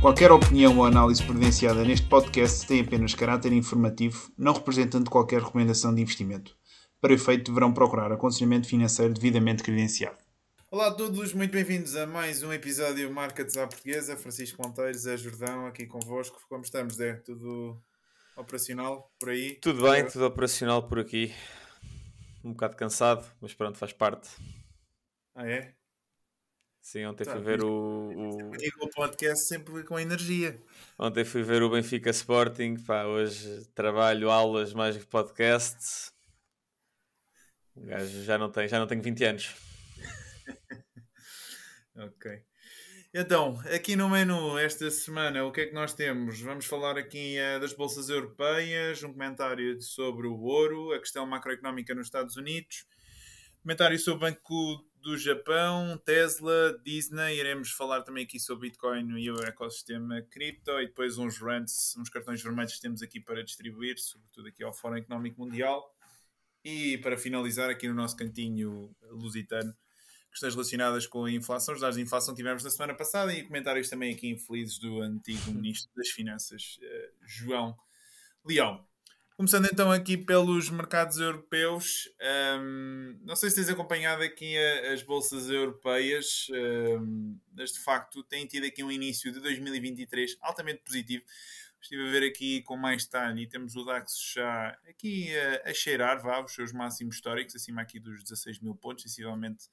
Qualquer opinião ou análise prevenciada neste podcast tem apenas caráter informativo, não representando qualquer recomendação de investimento. Para efeito, deverão procurar aconselhamento financeiro devidamente credenciado. Olá a todos, muito bem-vindos a mais um episódio Markets à Portuguesa. Francisco Monteiros, Zé Jordão, aqui convosco. Como estamos, Zé? Tudo operacional por aí? Tudo bem, tudo operacional por aqui. Um bocado cansado, mas pronto, faz parte. Ah, é? Sim, ontem tá, fui ver o. o... O podcast sempre com energia. Ontem fui ver o Benfica Sporting. Pá, hoje trabalho, aulas mais que podcast. O gajo já não tem, já não tenho 20 anos. ok. Então, aqui no menu esta semana, o que é que nós temos? Vamos falar aqui uh, das bolsas europeias, um comentário sobre o ouro, a questão macroeconómica nos Estados Unidos, comentário sobre o Banco do Japão, Tesla, Disney, iremos falar também aqui sobre Bitcoin e o ecossistema cripto e depois uns rants, uns cartões vermelhos que temos aqui para distribuir, sobretudo aqui ao Fórum Económico Mundial. E para finalizar aqui no nosso cantinho lusitano, questões relacionadas com a inflação, os dados de inflação tivemos na semana passada e comentários também aqui infelizes do antigo Ministro das Finanças, eh, João Leão. Começando então aqui pelos mercados europeus, um, não sei se tens acompanhado aqui a, as bolsas europeias, um, mas de facto têm tido aqui um início de 2023 altamente positivo. Estive a ver aqui com mais detalhe e temos o DAX já aqui a, a cheirar, vá, os seus máximos históricos, acima aqui dos 16 mil pontos, sensivelmente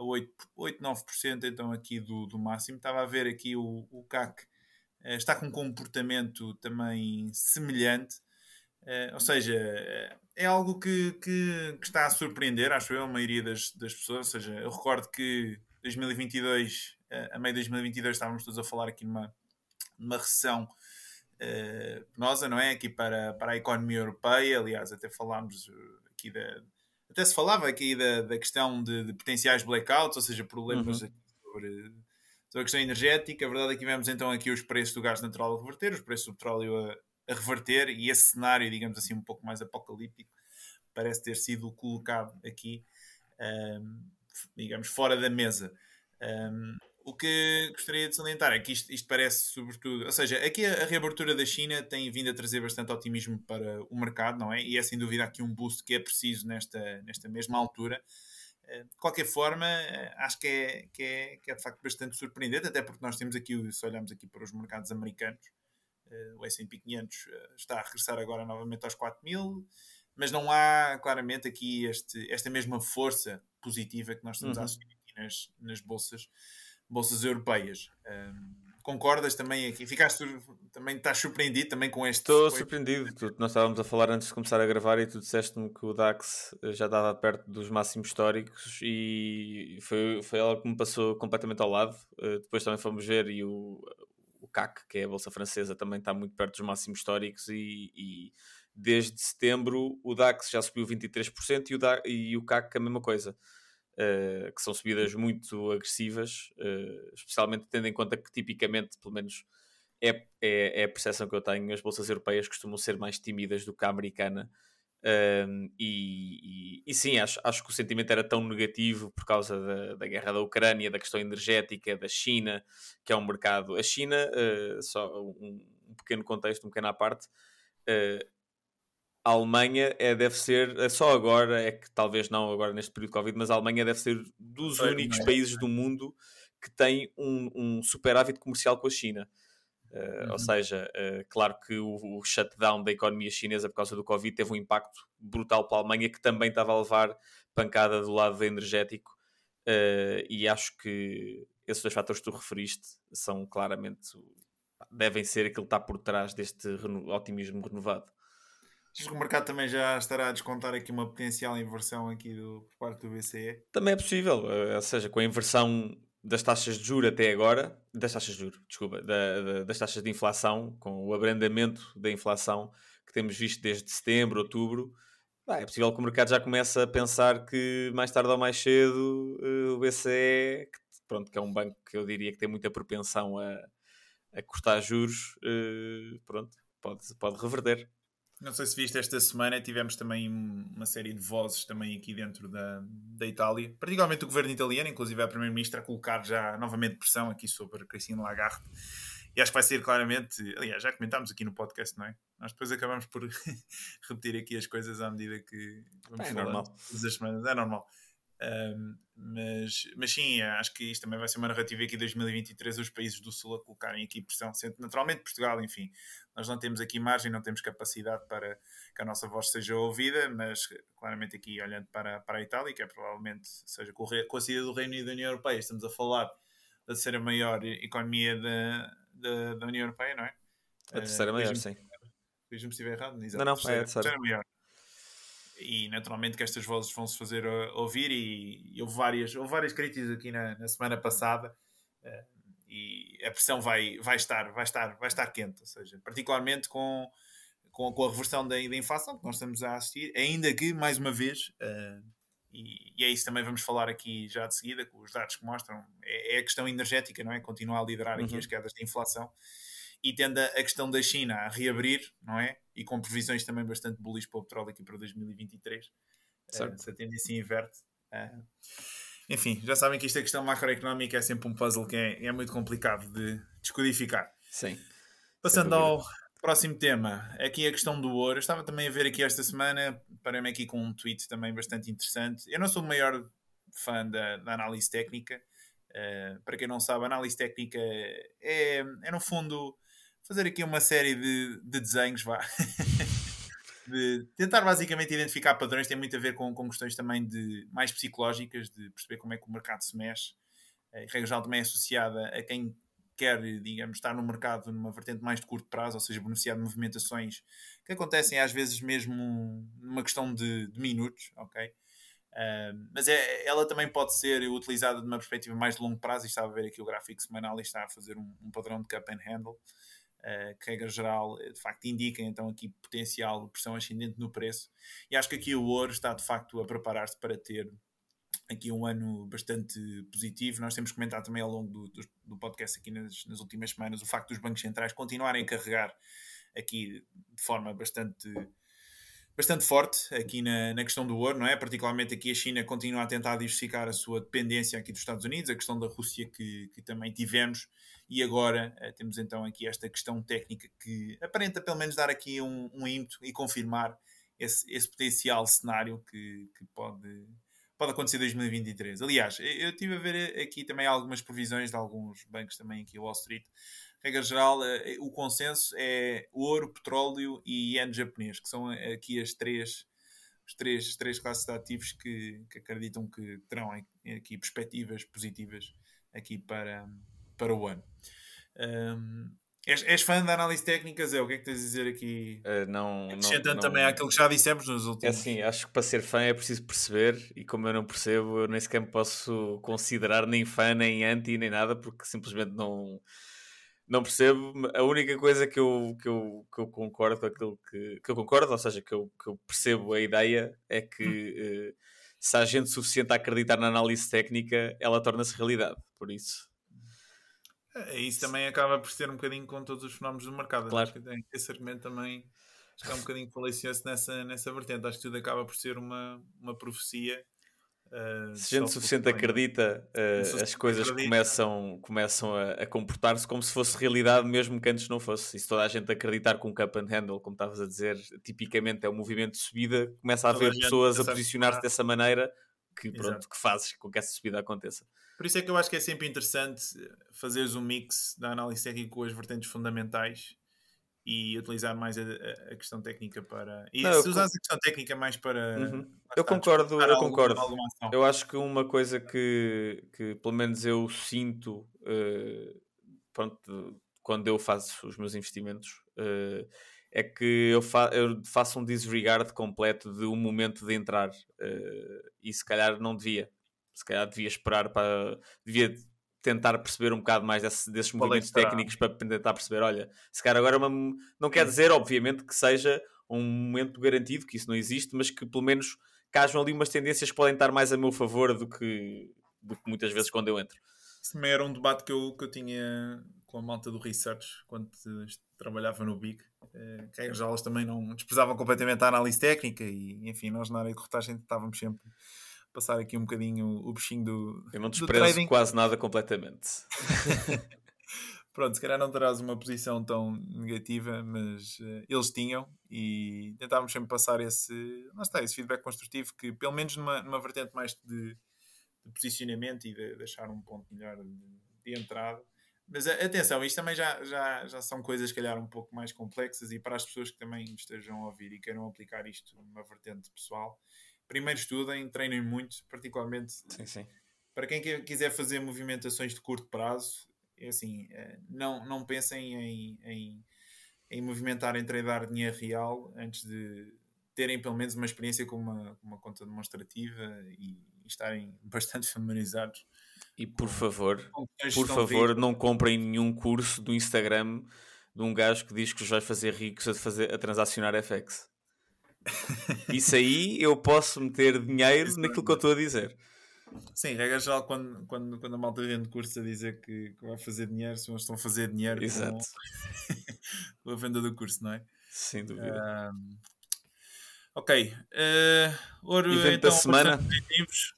a 8, 8 9% então aqui do, do máximo. Estava a ver aqui o, o CAC uh, está com um comportamento também semelhante. Uh, ou seja, é algo que, que, que, está a surpreender, acho eu, a maioria das, das pessoas. Ou seja, eu recordo que 2022, uh, a meio de 2022, estávamos todos a falar aqui numa, numa recessão penosa, não é? Aqui para, para a economia europeia. Aliás, até falámos aqui da. Até se falava aqui da, da questão de, de potenciais blackouts, ou seja, problemas uhum. sobre, sobre a questão energética. A verdade é que tivemos então aqui os preços do gás natural a reverter, os preços do petróleo a a reverter e esse cenário, digamos assim, um pouco mais apocalíptico, parece ter sido colocado aqui, um, digamos, fora da mesa. Um, o que gostaria de salientar é que isto, isto, parece, sobretudo, ou seja, aqui a, a, reabertura da China tem vindo a trazer bastante otimismo para o mercado, não é? E é sem dúvida aqui um boost que é preciso nesta, nesta mesma altura. De qualquer forma, acho que é, que, é, que é de facto bastante surpreendente, até porque nós temos aqui, se olharmos aqui para os mercados americanos, Uh, o S&P 500 uh, está a regressar agora novamente aos 4 mil, mas não há claramente aqui este, esta mesma força positiva que nós estamos uhum. a assumir aqui nas, nas bolsas, bolsas europeias. Um, concordas também aqui? Ficaste também estás surpreendido também com este? Estou surpreendido. Tu, nós estávamos a falar antes de começar a gravar e tu disseste-me que o DAX eh, já estava perto dos máximos históricos e foi, foi algo que me passou completamente ao lado. Uh, depois também fomos ver e o, CAC, que é a Bolsa Francesa, também está muito perto dos máximos históricos e, e desde setembro o DAX já subiu 23% e o, DAX, e o CAC a mesma coisa. Uh, que são subidas muito agressivas, uh, especialmente tendo em conta que tipicamente, pelo menos é, é, é, a percepção que eu tenho, as bolsas europeias costumam ser mais tímidas do que a americana. E, e, e, sim, acho, acho que o sentimento era tão negativo por causa da, da guerra da Ucrânia, da questão energética, da China, que é um mercado. A China, uh, só um, um, pequeno contexto, um pequeno à parte, uh, a Alemanha é, deve ser, é só agora, é que talvez não agora neste período de Covid, mas a Alemanha deve ser dos únicos países do mundo que tem um, um superávit comercial com a China. Uh, uhum. Ou seja, uh, claro que o, o, shutdown da economia chinesa por causa do Covid teve um impacto brutal para a Alemanha, que também estava a levar pancada do lado energético. Uh, e acho que esses dois fatores que tu referiste são claramente devem ser aquilo que está por trás deste reno, otimismo renovado. Acho que o mercado também já estará a descontar aqui uma potencial inversão aqui do, por parte do BCE? Também é possível, ou seja, com a inversão das taxas de juros até agora, das taxas de juros, desculpa, da, da, das taxas de inflação, com o abrandamento da inflação que temos visto desde setembro, outubro, é possível que o mercado já comece a pensar que mais tarde ou mais cedo uh, o BCE, que, pronto, que é um banco que eu diria que tem muita propensão a, a cortar juros, uh, pronto, pode, pode reverter. Não sei se viste esta semana, tivemos também uma série de vozes também aqui dentro da, da Itália, particularmente o governo italiano, inclusive a Primeira-Ministra, a colocar já novamente pressão aqui sobre Cristina Lagarde. E acho que vai ser claramente, aliás, já comentámos aqui no podcast, não é? Nós depois acabamos por repetir aqui as coisas à medida que vamos é, normal. todas as semanas, é normal. Um, mas, mas sim, acho que isto também vai ser uma narrativa aqui 2023, os países do Sul a colocarem aqui pressão, sendo naturalmente Portugal, enfim, nós não temos aqui margem, não temos capacidade para que a nossa voz seja ouvida, mas claramente aqui olhando para, para a Itália, que é provavelmente, seja com, com a saída do Reino Unido da União Europeia, estamos a falar de ser a maior economia da, da, da União Europeia, não é? A terceira uh, maior, sim. Diz-me se estiver errado. Não, não, terceira, é a terceira. terceira maior e naturalmente que estas vozes vão se fazer uh, ouvir e, e houve várias houve várias críticas aqui na, na semana passada uh, e a pressão vai vai estar vai estar vai estar quente ou seja particularmente com com, com a reversão da, da inflação que nós estamos a assistir ainda que mais uma vez uh, e, e, é isso também vamos falar aqui já de seguida com os dados que mostram é, é a questão energética não é continuar a liderar aqui uhum. as quedas de inflação e tendo a, questão da China a reabrir não é e com previsões também bastante bullish para o petróleo aqui para 2023. Uh, se a tendência inverte. Uh, enfim, já sabem que esta questão macroeconómica é sempre um puzzle que é, é muito complicado de descodificar. Sim. Passando ao próximo tema, aqui a questão do ouro. Eu estava também a ver aqui esta semana, parei-me aqui com um tweet também bastante interessante. Eu não sou o maior fã da, da análise técnica. Uh, para quem não sabe, a análise técnica é, é no fundo fazer aqui uma série de, de desenhos, vá. de tentar basicamente identificar padrões, tem muito a ver com, com questões também de mais psicológicas, de perceber como é que o mercado se mexe. A regra geral também é associada a quem quer, digamos, estar no mercado numa vertente mais de curto prazo, ou seja, beneficiar de movimentações que acontecem às vezes mesmo numa questão de, de minutos, ok? Uh, mas é, ela também pode ser utilizada de uma perspectiva mais de longo prazo, e estava a ver aqui o gráfico semanal e está a fazer um, um padrão de cup and handle uh, que regra geral eh, de facto indica então aqui potencial pressão ascendente no preço e acho que aqui o ouro está de facto a preparar-se para ter aqui um ano bastante positivo. Nós temos comentado também ao longo do, do, do podcast aqui nas, nas, últimas semanas o facto dos bancos centrais continuarem a carregar aqui de forma bastante bastante forte aqui na, na questão do ouro, não é? Particularmente aqui a China continua a tentar diversificar a sua dependência aqui dos Estados Unidos, a questão da Rússia que, que também tivemos, e agora uh, temos então aqui esta questão técnica que aparenta pelo menos dar aqui um, um ímpeto e confirmar esse, esse potencial cenário que, que pode, pode acontecer em 2023. Aliás, eu estive a ver aqui também algumas previsões de alguns bancos também aqui, Wall Street, regra geral, eh, o consenso é ouro, petróleo e yen japonês, que são aqui as três, três, três classes de ativos que, que acreditam que terão aqui perspectivas positivas aqui para, para o ano. Um, És, és, fã da análise técnica, Zé? O que é que tens a dizer aqui? Uh, não, Acrescentando não, também àquilo que já dissemos nos últimos. É assim, acho que para ser fã é preciso perceber, e como eu não percebo, eu nem sequer me posso considerar nem fã, nem anti, nem nada, porque simplesmente não, não percebo. A única coisa que eu, que eu, que eu concordo aquilo que, que eu concordo, ou seja, que eu, que eu percebo a ideia, é que hum. uh, se há gente suficiente a acreditar na análise técnica, ela torna-se realidade. Por isso. É, isso também acaba por ser um bocadinho com todos os fenómenos do mercado. Claro. Acho que esse argumento também acho que é um bocadinho falacioso nessa, nessa vertente. Acho que tudo acaba por ser uma, uma profecia Uh, se gente suficiente acredita, uh, as coisas acredita. começam, começam a, a comportar-se como se fosse realidade, mesmo que antes não fosse. E se toda a gente acreditar com cup and handle, como estavas a dizer, tipicamente é um movimento de subida, começa a haver pessoas a posicionar-se dessa maneira que, pronto, que fazes com que essa subida aconteça. Por isso é que eu acho que é sempre interessante fazeres um mix da análise técnica com as vertentes fundamentais e utilizar mais a, a, questão técnica para. E não, se usares a questão técnica mais para. Uhum. Eu concordo, eu concordo. eu acho que uma coisa que, que pelo menos eu sinto uh, pronto, quando eu faço os meus investimentos uh, é que eu, fa eu, faço um disregard completo de um momento de entrar uh, e se calhar não devia. Se calhar devia esperar para. devia tentar perceber um bocado mais desse, desses movimentos técnicos para tentar perceber, olha, se calhar agora é uma, não quer dizer, obviamente, que seja um momento garantido, que isso não existe, mas que pelo menos cajam ali umas tendências que podem estar mais a meu favor do que, do que muitas vezes quando eu entro. Isso também era um debate que eu, que eu tinha com a malta do research, quando trabalhava no BIC, uh, que as aulas também não desprezavam completamente a análise técnica e, enfim, nós na área de corretagem estávamos sempre passar aqui um bocadinho o bichinho do. Eu não desprezo quase nada completamente. Pronto, se calhar não terás uma posição tão negativa, mas uh, eles tinham e tentávamos sempre passar esse, não está, esse feedback construtivo que, pelo menos numa, numa vertente mais de, de posicionamento e de, deixar um ponto melhor de, de entrada. Mas atenção, isto também já, já, já são coisas, calhar, um pouco mais complexas e para as pessoas que também estejam a ouvir e queiram aplicar isto numa vertente pessoal, primeiro estudem, treinem muito, particularmente sim, sim. para quem quiser fazer movimentações de curto prazo, é assim, eh, não, não pensem em, em, em movimentar, em tradar dinheiro real antes de terem pelo menos uma experiência com uma, uma conta demonstrativa e, e estarem bastante familiarizados e por favor, por favor, não comprem nenhum curso do Instagram de um gajo que diz que os vai fazer ricos a, fazer, a transacionar FX. Isso aí eu posso meter dinheiro naquilo que eu estou a dizer. Sim, regra geral, quando, quando, quando a malta vende curso a dizer que, que vai fazer dinheiro, se eles estão a fazer dinheiro Exato. Com, a venda do curso, não é? Sem dúvida. Um, ok. Uh, ouro, Evento então, da semana. Positivos.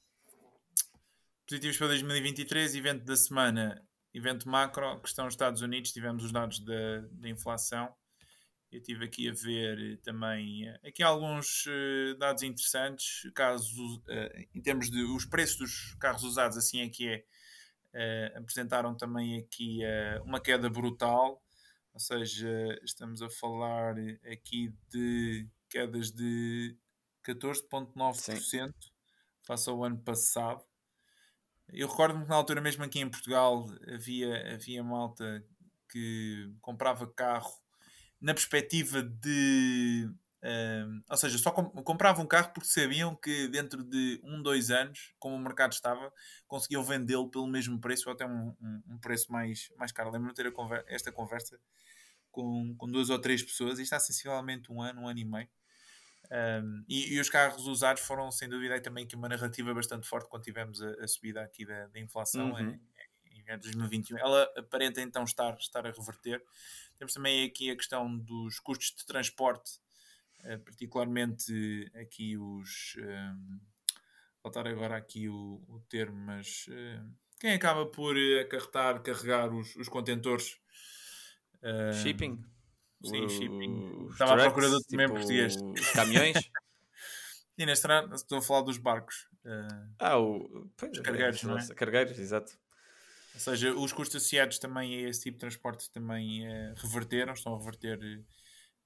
positivos para 2023, evento da semana, evento macro, questão Estados Unidos, tivemos os dados da, da inflação. Eu estive aqui a ver também aqui alguns uh, dados interessantes, casos uh, em termos de os preços dos carros usados, assim é que é, apresentaram também aqui uma queda brutal, ou seja, estamos a falar aqui de quedas de 14,9% face ao ano passado. Eu recordo-me que na altura, mesmo aqui em Portugal, havia, havia malta que comprava carro na perspectiva de. Uh, ou seja, só compravam um carro porque sabiam que dentro de um, dois anos, como o mercado estava, conseguiam vendê-lo pelo mesmo preço ou até um, um, preço mais, mais caro. Lembro-me de ter conver esta conversa com, com duas ou três pessoas e está sensivelmente um ano, um ano e meio. Um, e, e, os carros usados foram, sem dúvida, também que uma narrativa bastante forte quando tivemos a, a subida aqui da, da inflação uhum. em, em 2021. Ela aparenta então estar, estar a reverter. Temos também aqui a questão dos custos de transporte, uh, particularmente aqui os. Um, faltar agora aqui o, o termo, mas uh, quem acaba por acarretar, carregar os, os contentores. Uh, shipping. Sim, shipping. Estava à procura do tipo, português. Os caminhões. e neste estou a falar dos barcos. Uh, ah, o, pois, os cargueiros, não é? Cargueiros, exato. Ou seja, os custos associados também a esse tipo de transporte também uh, reverteram, estão a reverter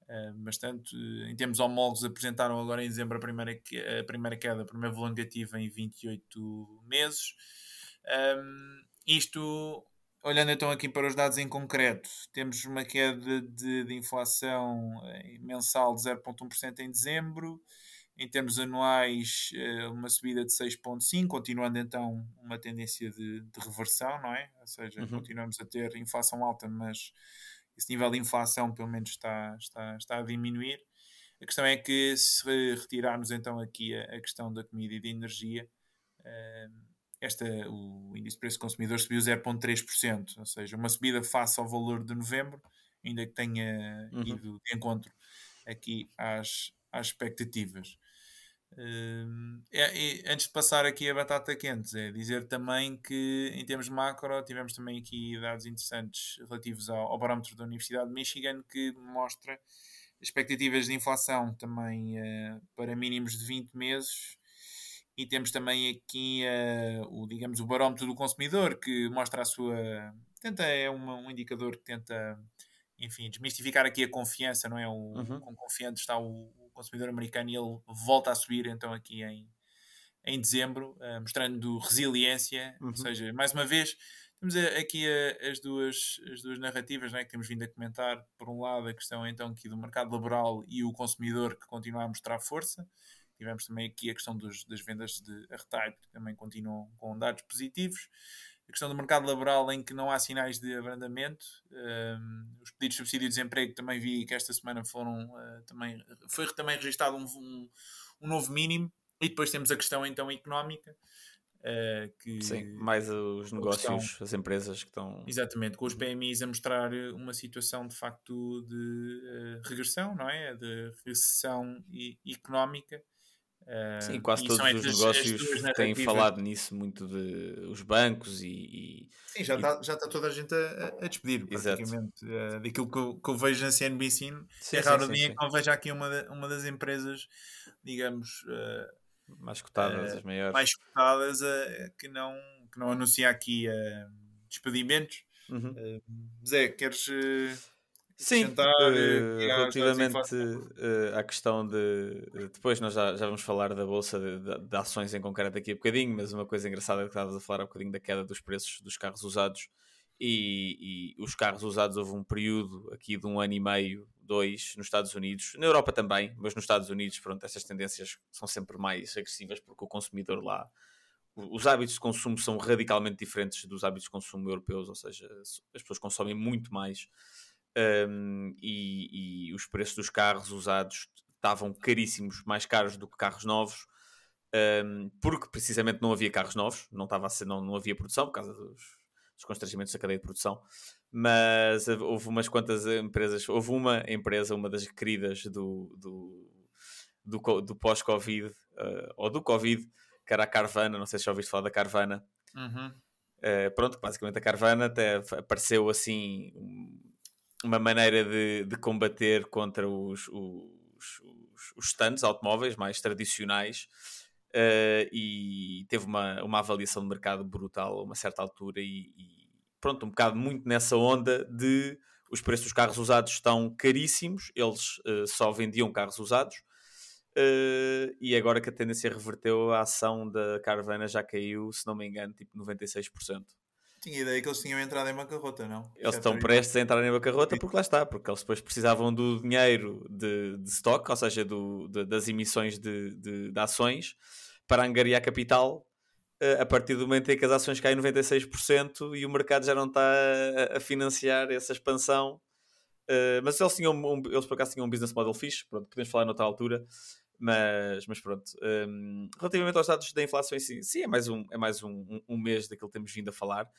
uh, bastante. Em termos homólogos, apresentaram agora em dezembro a primeira, a primeira queda, a primeira negativa em 28 meses. Um, isto, olhando então aqui para os dados em concreto, temos uma queda de, de inflação mensal de 0,1% em dezembro em termos anuais, eh, uma subida de 6,5, continuando então uma tendência de, de, reversão, não é? Ou seja, uhum. continuamos a ter inflação alta, mas esse nível de inflação pelo menos está, está, está a diminuir. A questão é que se retirarmos então aqui a, a questão da comida e da energia, uh, esta, o índice de preço consumidor subiu 0,3%, ou seja, uma subida face ao valor de novembro, ainda que tenha uhum. ido de encontro aqui às, às expectativas. Uh, é, antes de passar aqui a batata quente, é dizer também que em termos macro tivemos também aqui dados interessantes relativos ao, ao barómetro da Universidade de Michigan que mostra expectativas de inflação também uh, para mínimos de 20 meses e temos também aqui uh, o, digamos, o barómetro do consumidor que mostra a sua tenta, é uma, um indicador que tenta enfim, desmistificar aqui a confiança, não é? O, uhum. Com confiante está o, consumidor americano e ele volta a subir então aqui em, em dezembro, uh, mostrando resiliência, uhum. ou seja, mais uma vez temos aqui a, as, duas, as duas narrativas né, que temos vindo a comentar. Por um lado, a questão então aqui do mercado laboral e o consumidor que continua a mostrar força. Tivemos também aqui a questão dos, das vendas de retalho, que também continuam com dados positivos. A questão do mercado laboral em que não há sinais de abrandamento. Um, os pedidos de subsídio de desemprego também vi que esta semana foram uh, também foi também registado um, um, um, novo mínimo. E depois temos a questão então económica. Uh, que, Sim, mais os negócios, estão, as empresas que estão. Exatamente, com os PMIs a mostrar uma situação de facto de uh, regressão, não é? De recessão económica. Uh, Sim, quase todos os negócios têm falado nisso, muito de os bancos e. e Sim, já está já tá toda a gente a, a despedir, praticamente. Uh, daquilo que eu, que eu, vejo na CNBC, sim, é raro o dia que eu vejo aqui uma, uma das empresas, digamos. Uh, mais cotadas, as maiores. Mais cotadas, que, não, que não anuncia aqui despedimentos. Uhum. Zé, queres. Sim, uh, relativamente uh, à questão de. Depois nós já, já vamos falar da bolsa de, de, de, ações em concreto aqui a bocadinho, mas uma coisa engraçada que estavas a falar há bocadinho da queda dos preços dos carros usados. E, e, os carros usados houve um período aqui de um ano e meio, dois, nos Estados Unidos, na Europa também, mas nos Estados Unidos, pronto, essas tendências são sempre mais agressivas porque o consumidor lá os hábitos de consumo são radicalmente diferentes dos hábitos de consumo europeus, ou seja, as pessoas consomem muito mais um, e, e, os preços dos carros usados estavam caríssimos, mais caros do que carros novos, um, porque precisamente não havia carros novos, não, estava a ser, não, não havia produção por causa dos, dos constrangimentos da cadeia de produção. Mas houve umas quantas empresas, houve uma empresa, uma das queridas do, do, do, do pós-Covid, uh, ou do Covid, que era a Carvana, não sei se já ouviste falar da Carvana. Uhum. Uh, pronto, basicamente a Carvana até apareceu assim uma maneira de, de combater contra os, os, os, os stands automóveis mais tradicionais uh, e teve uma, uma avaliação de mercado brutal a uma certa altura e, e, pronto, um bocado muito nessa onda de os preços dos carros usados estão caríssimos, eles uh, só vendiam carros usados uh, e agora que a tendência reverteu a ação da Carvana já caiu, se não me engano, tipo 96%. Tinha ideia que eles tinham entrado em bancarrota, não? Eles estão prestes a entrar em bancarrota porque lá está, porque eles depois precisavam do dinheiro de, de stock, ou seja, do, de, das emissões de, de, de, ações, para angariar capital uh, a partir do momento em que as ações caem 96% e o mercado já não está a, a financiar essa expansão. Uh, mas eles, tinham um, eles por acaso tinham um business model fixe, pronto, podemos falar noutra altura. Mas, mas pronto, um, relativamente aos dados da inflação, sim, sim é mais, um, é mais um, um, um, mês daquilo que temos vindo a falar.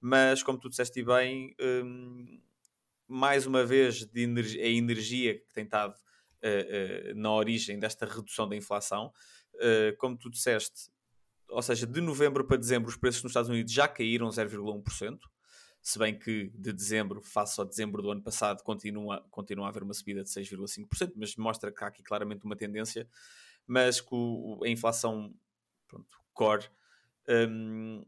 Mas, como tu disseste bem, um, mais uma vez de energia, a energia que tem estado uh, uh, na origem desta redução da inflação. Uh, como tu disseste, ou seja, de novembro para dezembro, os preços nos Estados Unidos já caíram 0,1% se bem que de dezembro, face ao dezembro do ano passado, continua, continua a haver uma subida de 6,5%, mas mostra que há aqui claramente uma tendência, mas que a inflação pronto, core um,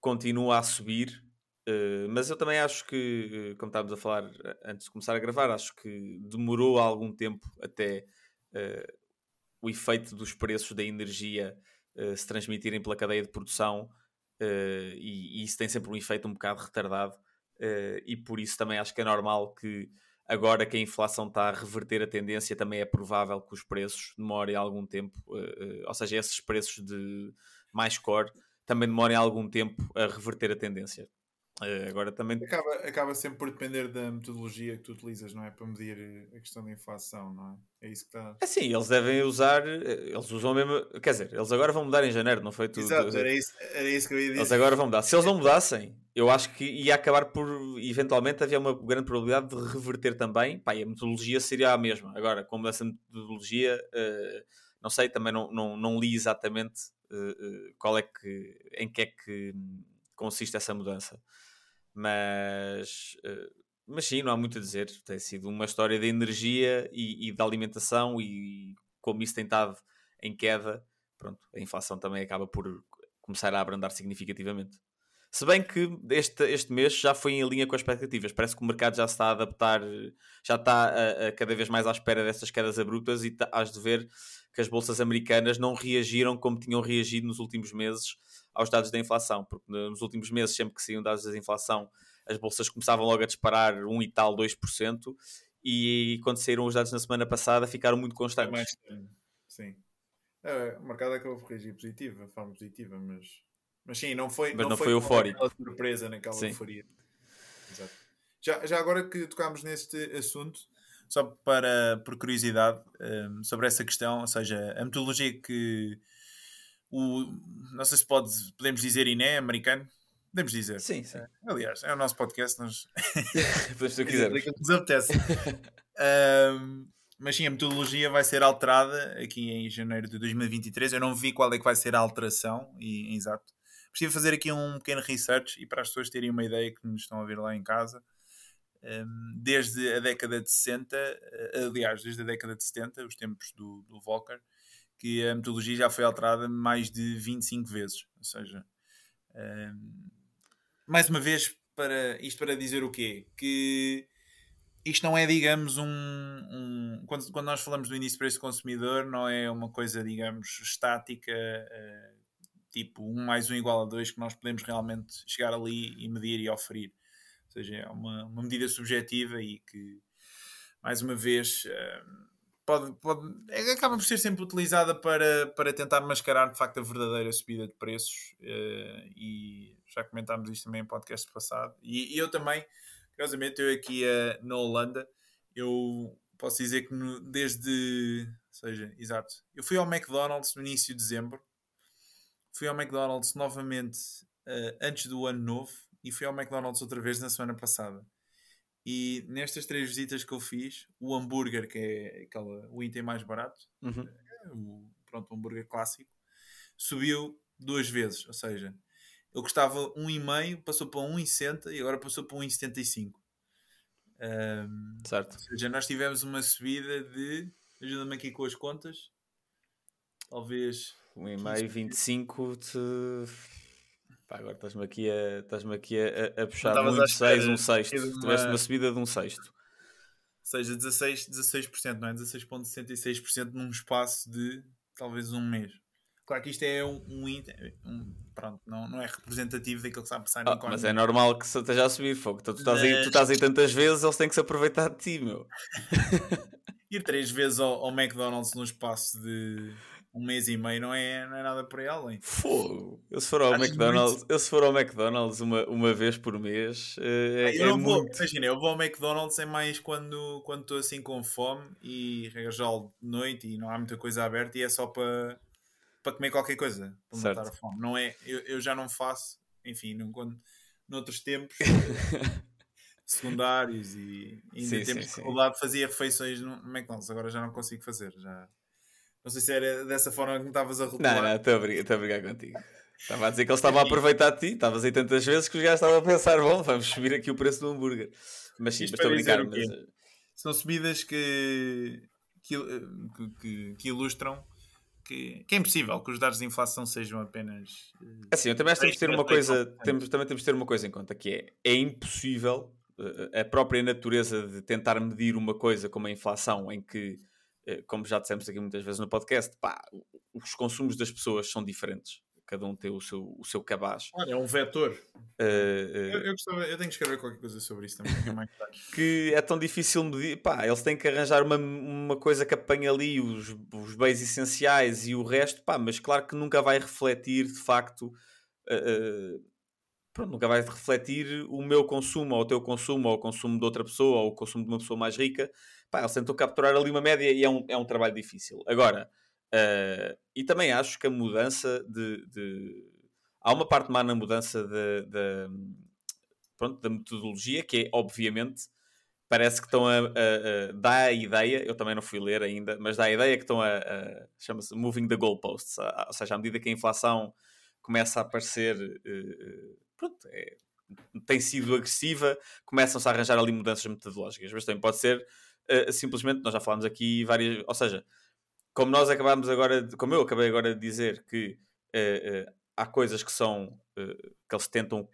continua a subir. Uh, mas eu também acho que, como estávamos a falar antes de começar a gravar, acho que demorou algum tempo até uh, o efeito dos preços da energia uh, se transmitirem pela cadeia de produção Uh, e, e, isso tem sempre um efeito um bocado retardado, uh, e por isso também acho que é normal que agora que a inflação está a reverter a tendência, também é provável que os preços demorem algum tempo, uh, ou seja, esses preços de mais core também demorem algum tempo a reverter a tendência. Uh, agora também acaba, acaba sempre por depender da metodologia que tu utilizas, não é? Para medir eh, a questão da inflação, não é? É isso que está. É sim, eles devem usar, eh, eles usam mesmo, quer dizer, eles agora vão mudar em janeiro, não foi tudo. Exato, era isso, era isso que eu ia dizer. Eles agora vão mudar. Se eles não mudassem, eu acho que ia acabar por, eventualmente, havia uma grande probabilidade de reverter também. Pá, e a metodologia seria a mesma. Agora, como essa metodologia, uh, não sei, também não, não, não li exatamente uh, qual é que, em que é que consiste essa mudança mas, uh, mas sim, não há muito a dizer. Tem sido uma história de energia e, e de alimentação, e como isso tem estado em queda, pronto, a inflação também acaba por começar a abrandar significativamente. Se bem que este, este mês já foi em linha com as expectativas, parece que o mercado já se está a adaptar, já está a, a cada vez mais à espera dessas quedas abruptas e tá, has de ver que as bolsas americanas não reagiram como tinham reagido nos últimos meses aos dados da inflação, porque nos últimos meses, sempre que saíam dados da inflação, as bolsas começavam logo a disparar 1 e tal, 2%, e quando saíram os dados na semana passada ficaram muito constantes. É mais, sim. É, o mercado acabou por reagir positivo, de forma positiva, mas, mas sim, não foi, mas não, não foi, foi eufórico. surpresa naquela sim. euforia. Exato. Já, já agora que tocámos neste assunto, só para, por curiosidade, um, sobre essa questão, ou seja, a metodologia que o, não sei se pode, podemos dizer INE americano. Podemos dizer. Sim, sim. Aliás, é o nosso podcast, nós Podemos se quisermos. nos apetece. Ahm, mas sim, a metodologia vai ser alterada aqui em janeiro de 2023. Eu não vi qual é que vai ser a alteração, e, exato. Preciso fazer aqui um pequeno research e para as pessoas terem uma ideia que nos estão a ver lá em casa. Ahm, desde a década de 60, eh, aliás, desde a década de 70, os tempos do, do Volcker, que a metodologia já foi alterada mais de 25 vezes. Ou seja, ahm, mais uma vez, para, isto para dizer o quê? Que isto não é, digamos, um. um quando, quando nós falamos do de preço consumidor, não é uma coisa, digamos, estática, eh, tipo 1 mais 1 igual a 2, que nós podemos realmente chegar ali e medir e oferir. Ou seja, é uma, uma medida subjetiva e que, mais uma vez, eh, pode, pode, é- acaba por ser sempre utilizada para, para tentar mascarar de facto a verdadeira subida de preços. eh, e já comentámos isto também em podcast passado. E, e eu também, curiosamente, eu aqui eh, na Holanda, eu posso dizer que no- desde. Ou seja, exato. Eu fui ao McDonald's no início de dezembro. Fui ao McDonald's novamente eh, antes do ano novo e fui ao McDonald's outra vez na semana passada. E nestas três visitas que eu fiz, o hambúrguer, que é aquela, o item mais barato, Uhum. o, pronto, o hambúrguer clássico, subiu duas vezes. Ou seja, ele custava 1,5, passou para 1,60 e agora passou para 1,75. Ahm, Certo. ou seja, nós tivemos uma subida de. Ajuda-me aqui com as contas. Talvez. 1,5, 25 de... Pá, agora estás-me aqui a, estás aqui a, a puxar muito 6, espera um sexto. uma- Tiveste uma subida de um sexto. Ou seja, 16%, 16% não é? 16,66% num espaço de talvez um mês. Claro que isto é um, um, um- pronto, não, não é representativo daquilo que está a passar na Ah, economia. mas é normal que se esteja a subir fogo. Então, tu, estás aí, tu estás aí tantas vezes, eles têm que se aproveitar de ti, meu. Ir três vezes ao, ao McDonald's num espaço de um mês e meio não é, não é nada por aí além. Fogo! Eu se for ao Acho McDonald's, eu se for ao McDonald's uma, uma vez por mês, eh, é, eu é não vou, muito. imagina, eu vou ao McDonald's é mais quando quando estou assim com fome e geral de noite e não há muita coisa aberta e é só para para comer qualquer coisa, para Certo. matar a fome. Não é, eu, eu já não faço, enfim, não, quando, noutros tempos secundários e ainda Sim, em tempos sim, de sim. fazia refeições no McDonald's, agora já não consigo fazer. Já. Não sei se era dessa forma que me estavas a rotular. Não, não, estou a brigar, estou a brigar contigo. Estava a dizer que eles estavam a aproveitar de ti, estavas aí tantas vezes que os gajos estavam a pensar, bom, vamos subir aqui o preço do hambúrguer. Mas sim, mas estou a brincar. Mas, quê? São subidas que, que, que, que- ilustram que, é impossível que os dados de inflação sejam apenas. eh, Assim, eu também acho que temos de ter uma coisa, temos, também temos de ter uma coisa em conta, que é, é impossível eh, a própria natureza de tentar medir uma coisa como a inflação, em que, eh, como já dissemos aqui muitas vezes no podcast, pá, os consumos das pessoas são diferentes. Cada um tem o seu, o seu cabaz. Olha, é um vetor. Eh, eh, Eu, eu, gostava, eu tenho que escrever qualquer coisa sobre isso também. que é que é tão difícil medir. Pá, eles têm que arranjar uma, uma coisa que apanhe ali os, os bens essenciais e o resto, pá, mas claro que nunca vai refletir de facto. eh, eh, pronto, nunca vai refletir o meu consumo, ou o teu consumo, ou o consumo de outra pessoa, ou o consumo de uma pessoa mais rica. Pá, eles tentam capturar ali uma média e é um, é um trabalho difícil. Agora, eh, e também acho que a mudança de. de- Há uma parte má na mudança de, de- pronto, da metodologia, que é, obviamente, parece que estão a, a, a dar a ideia, eu também não fui ler ainda, mas dá a ideia que estão a, a chama-se moving the goalposts, ou seja, à medida que a inflação começa a aparecer, eh, pronto, é- tem sido agressiva, começam-se a arranjar ali mudanças metodológicas, mas também pode ser eh, simplesmente, nós já falámos aqui várias, ou seja, como nós acabámos agora, de- como eu acabei agora de dizer que eh, eh, há coisas que são, que eles tentam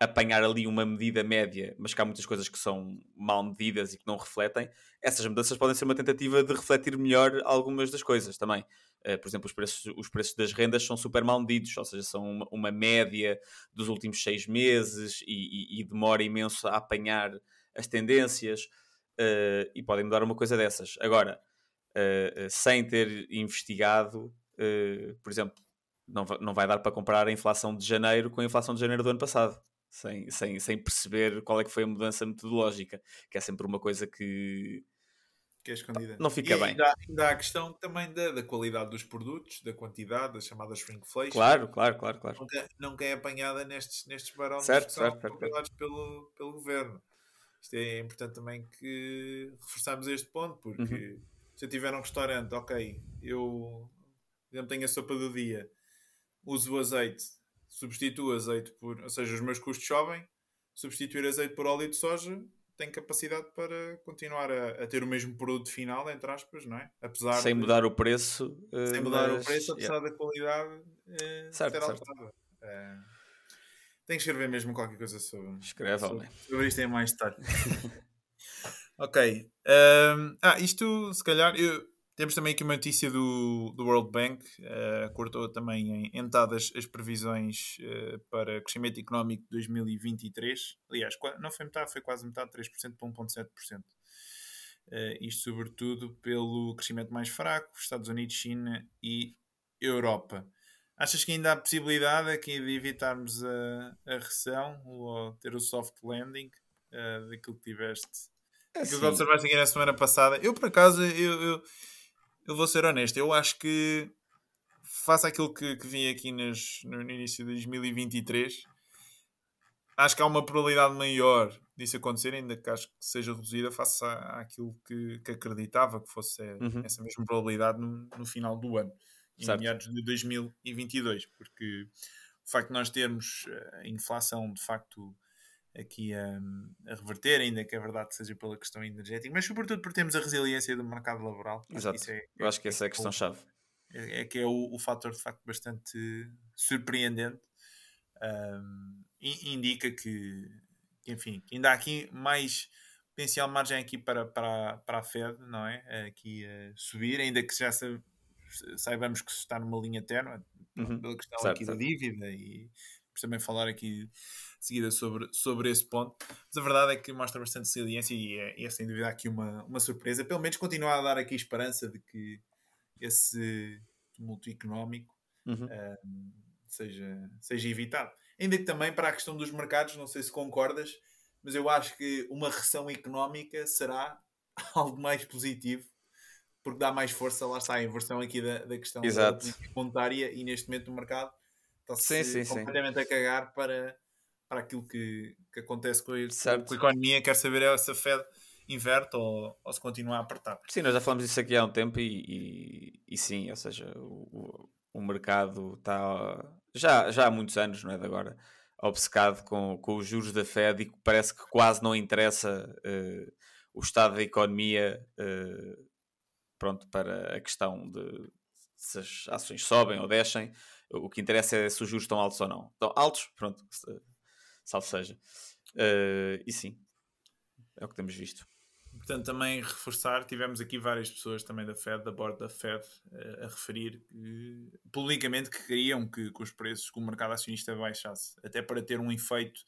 apanhar ali uma medida média, mas que há muitas coisas que são mal medidas e que não refletem, essas mudanças podem ser uma tentativa de refletir melhor algumas das coisas também. Eh, por exemplo, os preços, os preços das rendas são super mal medidos, ou seja, são uma, uma média dos últimos seis meses e, e- e demora imenso a apanhar as tendências eh, e podem mudar uma coisa dessas. Agora, eh, sem ter investigado, por exemplo, não, não vai dar para comparar a inflação de janeiro com a inflação de janeiro do ano passado, sem, sem, sem perceber qual é que foi a mudança metodológica, que é sempre uma coisa que, Que é escondida. Não fica e bem. Ainda, ainda há a questão também da, da qualidade dos produtos, da quantidade, das chamadas shrinkflation. Claro, claro, claro, claro. Nunca, nunca é apanhada nestes, nestes barómetros Certo, que são certo, certo. controlados pelo, pelo governo. Isto é importante também que reforçamos este ponto, porque Uhum. se eu tiver um restaurante, ok, eu, por exemplo, tenho a sopa do dia, uso o azeite, substituo o azeite por, ou seja, os meus custos sobem, substituir azeite por óleo de soja, tenho capacidade para continuar a, a ter o mesmo produto final, entre aspas, não é? Apesar Sem de- mudar o preço. eh, sem mudar mas- o preço, apesar yeah. da qualidade eh, Certo, ter certo. alterado. Tenho que escrever mesmo qualquer coisa sobre, Escreve, sobre, homem. sobre isto em mais detalhe. ok. ehm, ah, isto se calhar. eu- temos também aqui uma notícia do, do World Bank, eh, cortou também em entadas as previsões eh, para crescimento económico de 2023. Aliás, não foi metade, foi quase metade, 3% para 1,7%. Eh, isto sobretudo pelo crescimento mais fraco, Estados Unidos, China e Europa. Achas que ainda há possibilidade aqui de evitarmos a, a recessão ou ter o soft landing eh, daquilo que tiveste? É Aquilo assim, que observaste aqui na semana passada. Eu, por acaso, eu, eu, eu vou ser honesto, eu acho que face àquilo que, que vi aqui nas, no, início de 2023, acho que há uma probabilidade maior disso acontecer, ainda que acho que seja reduzida face à, àquilo que, que acreditava que fosse Uhum. essa mesma probabilidade no, no final do ano, em Certo. meados de 2022, porque o facto de nós termos eh, a inflação de facto aqui a, a reverter, ainda que é verdade seja pela questão energética, mas sobretudo por termos a resiliência do mercado laboral. Exato. é- Eu acho que essa é a o- questão-chave. é, é que é o, o fator de facto bastante surpreendente um, indica que, enfim, ainda há aqui mais potencial margem aqui para, para, para a Fed, não é? Aqui a subir, ainda que já sa- saibamos que se está numa linha ténue, Uhum. pela questão Certo, aqui da certo. dívida e vamos também falar aqui de seguida sobre, sobre esse ponto. Mas a verdade é que mostra bastante resiliência e é, é sem dúvida aqui uma, uma surpresa. Pelo menos continua a dar aqui esperança de que esse tumulto económico Uhum. um, seja, seja evitado. Ainda que também para a questão dos mercados, não sei se concordas, mas eu acho que uma recessão económica será algo mais positivo porque dá mais força, lá está a inversão aqui da, da questão da Exato. política monetária e neste momento o mercado está-se sim, sim. completamente a cagar para, para aquilo que, que acontece com, a- Certo. com a economia. Quer saber é se a Fed inverte ou, ou se continua a apertar. Sim, nós já falamos disso aqui há um tempo e, e, e sim, ou seja, o, o- mercado está já, já há muitos anos, não é de agora, obcecado com, com os juros da Fed e parece que quase não interessa eh, o estado da economia eh, pronto, para a questão de se as ações sobem ou descem, o que interessa é se os juros estão altos ou não. Estão altos, pronto, salvo seja. Eh, e sim, é o que temos visto. Portanto, também reforçar, tivemos aqui várias pessoas também da Fed, da borda da Fed, eh, a referir que, publicamente que queriam que, que os preços, que o mercado acionista baixasse, até para ter um efeito,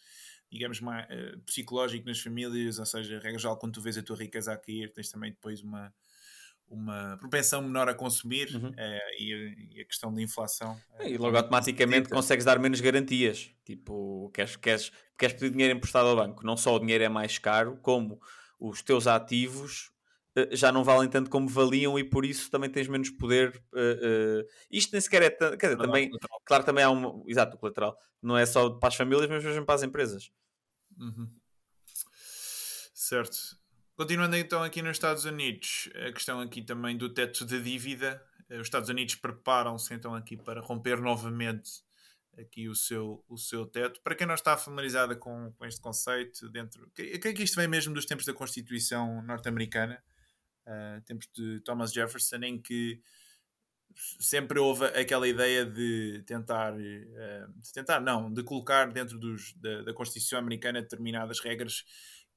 digamos, mais, eh, psicológico nas famílias, ou seja, regra geral, quando tu vês a tua riqueza a cair, tens também depois uma, uma propensão menor a consumir Uhum. eh, e, a, e a questão da inflação. eh, E logo automaticamente facilita. consegues dar menos garantias. Tipo, queres, queres, queres pedir dinheiro emprestado ao banco. Não só o dinheiro é mais caro, como os teus ativos eh, já não valem tanto como valiam e por isso também tens menos poder. eh, Isto nem sequer é. tan- Quer dizer, dar também, colateral. claro, também há um. Exato, o colateral. Não é só para as famílias, mas mesmo para as empresas. Uhum. Certo. Continuando então aqui nos Estados Unidos, a questão aqui também do teto da dívida. Eh, Os Estados Unidos preparam-se então aqui para romper novamente aqui o seu, o seu teto. Para quem não está familiarizada com, com este conceito, dentro, creio que isto vem mesmo dos tempos da Constituição norte-americana, eh, tempos de Thomas Jefferson, em que sempre houve aquela ideia de tentar, eh, de tentar não, de colocar dentro dos, da, da Constituição americana determinadas regras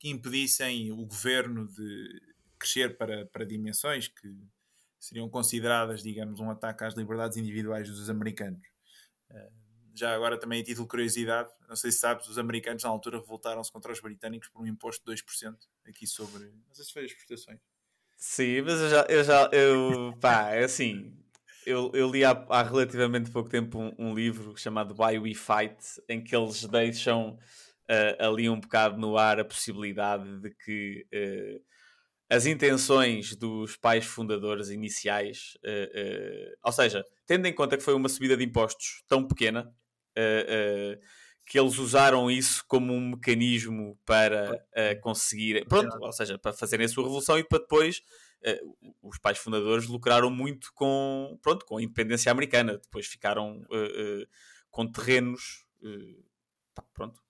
que impedissem o governo de crescer para, para dimensões que seriam consideradas, digamos, um ataque às liberdades individuais dos americanos. Eh, Já agora também a título de curiosidade, não sei se sabes, os americanos na altura revoltaram-se contra os britânicos por um imposto de 2% aqui sobre, não sei se foi as exportações. Sim, mas eu já. Eu já eu, pá, é assim. Eu, eu li há, há relativamente pouco tempo um, um livro chamado Why We Fight, em que eles deixam eh, ali um bocado no ar a possibilidade de que eh, as intenções dos pais fundadores iniciais, uh, uh, ou seja, tendo em conta que foi uma subida de impostos tão pequena, uh, que eles usaram isso como um mecanismo para conseguir, pronto, ou seja, para fazerem a sua revolução e para depois os pais fundadores lucraram muito com, pronto, com a independência americana, depois ficaram com terrenos, pronto,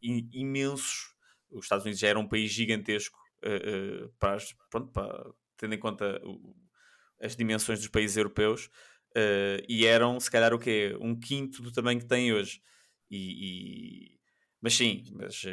imensos. Os Estados Unidos já era um país gigantesco uh, para, pronto, para, tendo em conta o, as dimensões dos países europeus, uh, e eram se calhar o quê? Um quinto do tamanho que têm hoje. E, e... Mas sim, mas.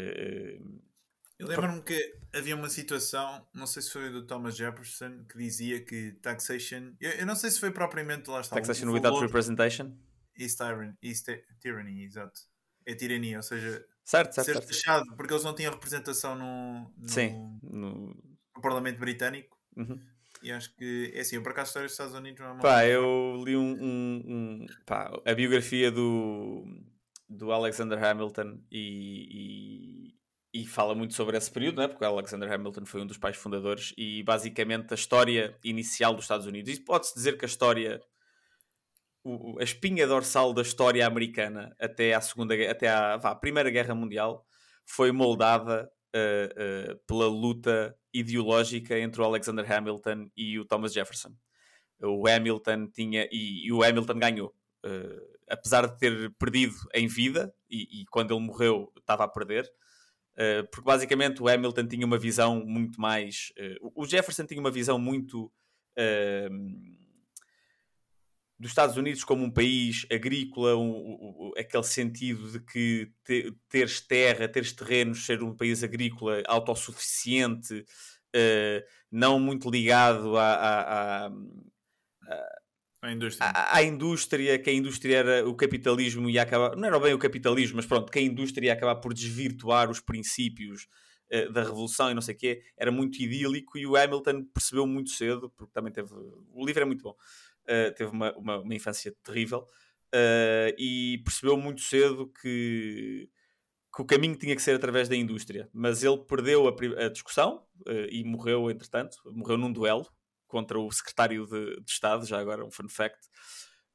Eu lembro-me que havia uma situação, não sei se foi do Thomas Jefferson, que dizia que taxation. Eu, eu não sei se foi propriamente lá está. Taxation without representation? Is tyranny, is tyranny, exato. É tirania, ou seja, certo, certo, ser certo. fechado, porque eles não tinham representação no, no, Sim, no... no Parlamento Britânico. Uhum. E acho que é assim, eu por acaso história dos Estados Unidos não é uma Pá, eu li um, um, um pá, a biografia do, do Alexander Hamilton e, e, e, fala muito sobre esse período, né? porque o Alexander Hamilton foi um dos pais fundadores e basicamente a história inicial dos Estados Unidos. E pode-se dizer que a história o, a espinha dorsal da história americana até à segunda até à, vá, primeira guerra mundial foi moldada uh, uh, pela luta ideológica entre o Alexander Hamilton e o Thomas Jefferson. O Hamilton tinha e, e o Hamilton ganhou uh, apesar de ter perdido em vida e, e quando ele morreu estava a perder porque basicamente o Hamilton tinha uma visão muito mais o Jefferson tinha uma visão muito dos Estados Unidos como um país agrícola, um, um, aquele sentido de que te, teres terra, teres terrenos, ser um país agrícola autossuficiente, uh, não muito ligado à, à, à, indústria. À, à, indústria, que a indústria era o capitalismo e acabar, não era bem o capitalismo, mas pronto, que a indústria ia acabar por desvirtuar os princípios uh, da revolução e não sei o quê, era muito idílico e o Hamilton percebeu muito cedo, porque também teve, o livro é muito bom, uh, teve uma, uma, uma, infância terrível uh, e percebeu muito cedo que, que o caminho tinha que ser através da indústria. Mas ele perdeu a, a discussão uh, e morreu, entretanto, morreu num duelo contra o secretário de, de Estado, já agora um fun fact.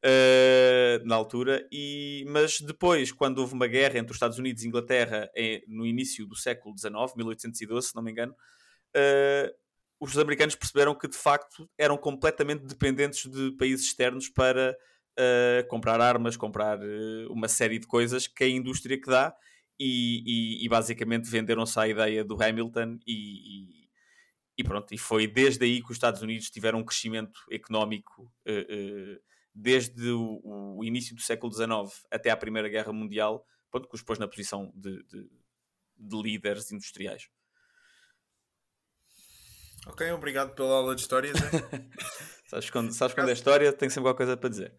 Uh, na altura, e, mas depois, quando houve uma guerra entre os Estados Unidos e Inglaterra em, no início do século XIX, 1812, se não me engano, uh, os americanos perceberam que de facto eram completamente dependentes de países externos para uh, comprar armas, comprar uh, uma série de coisas que a indústria que dá e, e, e basicamente venderam-se à ideia do Hamilton e, e, pronto, e foi desde aí que os Estados Unidos tiveram um crescimento económico uh, desde o, o, início do século XIX até à Primeira Guerra Mundial, pronto, que os pôs na posição de, de, de líderes industriais. Ok, obrigado pela aula de história, Zé. sabes quando, sabes quando é história, tem sempre alguma coisa para dizer.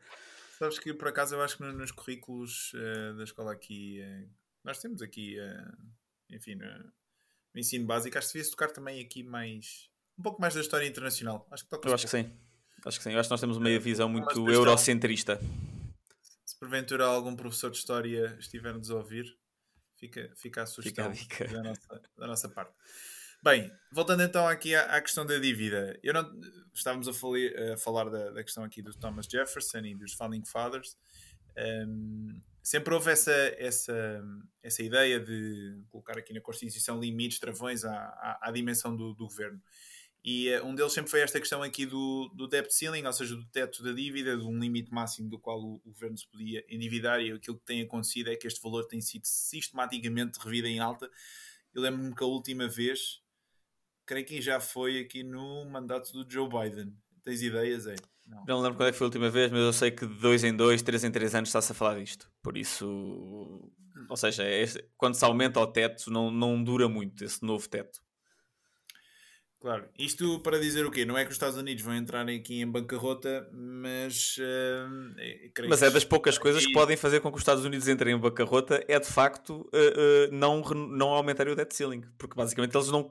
Sabes que por acaso eu acho que nos currículos uh, da escola aqui, uh, nós temos aqui, uh, enfim, no ensino básico, acho que devia-se tocar também aqui mais, um pouco mais da história internacional. Acho que eu acho que sim. Acho que sim. Eu acho que nós temos uma visão muito eurocentrista. Se porventura algum professor de história estiver-nos a ouvir, fica, fica a sugestão fica a da, nossa, da nossa parte. Bem, voltando então aqui à, à, questão da dívida, não estávamos a, fali, a falar da, da, questão aqui do Thomas Jefferson e dos Founding Fathers. Um, sempre houve essa, essa, essa ideia de colocar aqui na Constituição limites, travões à, à, à dimensão do, do, governo. E uh, um deles sempre foi esta questão aqui do, do debt ceiling, ou seja, do teto da dívida, de um limite máximo do qual o, o governo se podia endividar. E aquilo que tem acontecido é que este valor tem sido sistematicamente revido em alta. Eu lembro-me que a última vez creio que já foi aqui no mandato do Joe Biden. Tens ideias aí? Não. não lembro quando é que foi a última vez, mas eu sei que de dois em dois, três em três anos está-se a falar disto. Por isso, ou seja, é, quando se aumenta o teto, não, não dura muito esse novo teto. Claro, isto para dizer o quê? Não é que os Estados Unidos vão entrar aqui em bancarrota, mas. Uh, mas é das poucas coisas que podem fazer com que os Estados Unidos entrem em bancarrota, é de facto uh, uh, não, não aumentarem o debt ceiling, porque basicamente eles não